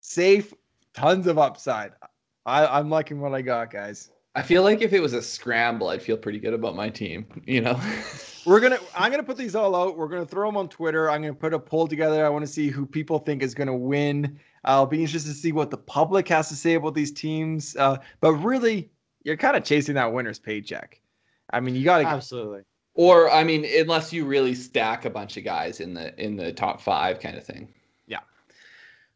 Safe, tons of upside. I, I'm liking what I got, guys. I feel like if it was a scramble, I'd feel pretty good about my team. You know, we're gonna. I'm gonna put these all out. We're gonna throw them on Twitter. I'm gonna put a poll together. I want to see who people think is gonna win. I'll be interested to see what the public has to say about these teams. Uh, but really, you're kind of chasing that winner's paycheck. I mean, you got to absolutely. Or I mean, unless you really stack a bunch of guys in the in the top five kind of thing.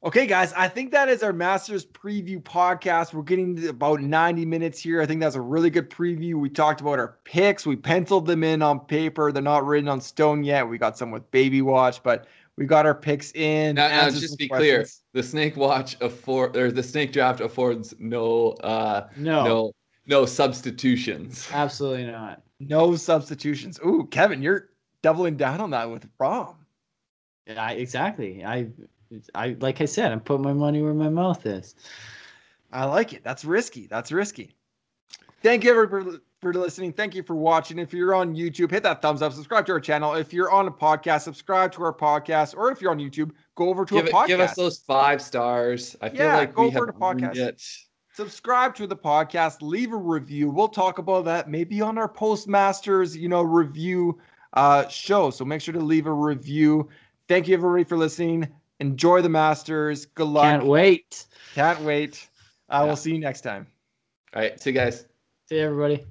Okay, guys, I think that is our Masters preview podcast. We're getting about 90 minutes here. I think that's a really good preview. We talked about our picks. We penciled them in on paper. They're not written on stone yet. We got some with Baby Watch, but we got our picks in. Now, now just be questions. clear: the Snake Watch afford or the Snake Draft affords no, uh, no, no, no substitutions. Absolutely not. No substitutions. Ooh, Kevin, you're doubling down on that with Rahm. Yeah, exactly. I I like I said, I'm putting my money where my mouth is. I like it. That's risky. That's risky. Thank you everybody for listening. Thank you for watching. If you're on YouTube, hit that thumbs up, subscribe to our channel. If you're on a podcast, subscribe to our podcast. Or if you're on YouTube, go over to give a podcast. Give us those five stars. I feel yeah, like we have to podcast. It. Subscribe to the podcast, leave a review. We'll talk about that maybe on our postmasters, you know, review uh show. So make sure to leave a review. Thank you everybody for listening. Enjoy the Masters. Good luck. Can't wait. Can't wait. I yeah. will see you next time. All right. See you guys. See you, everybody.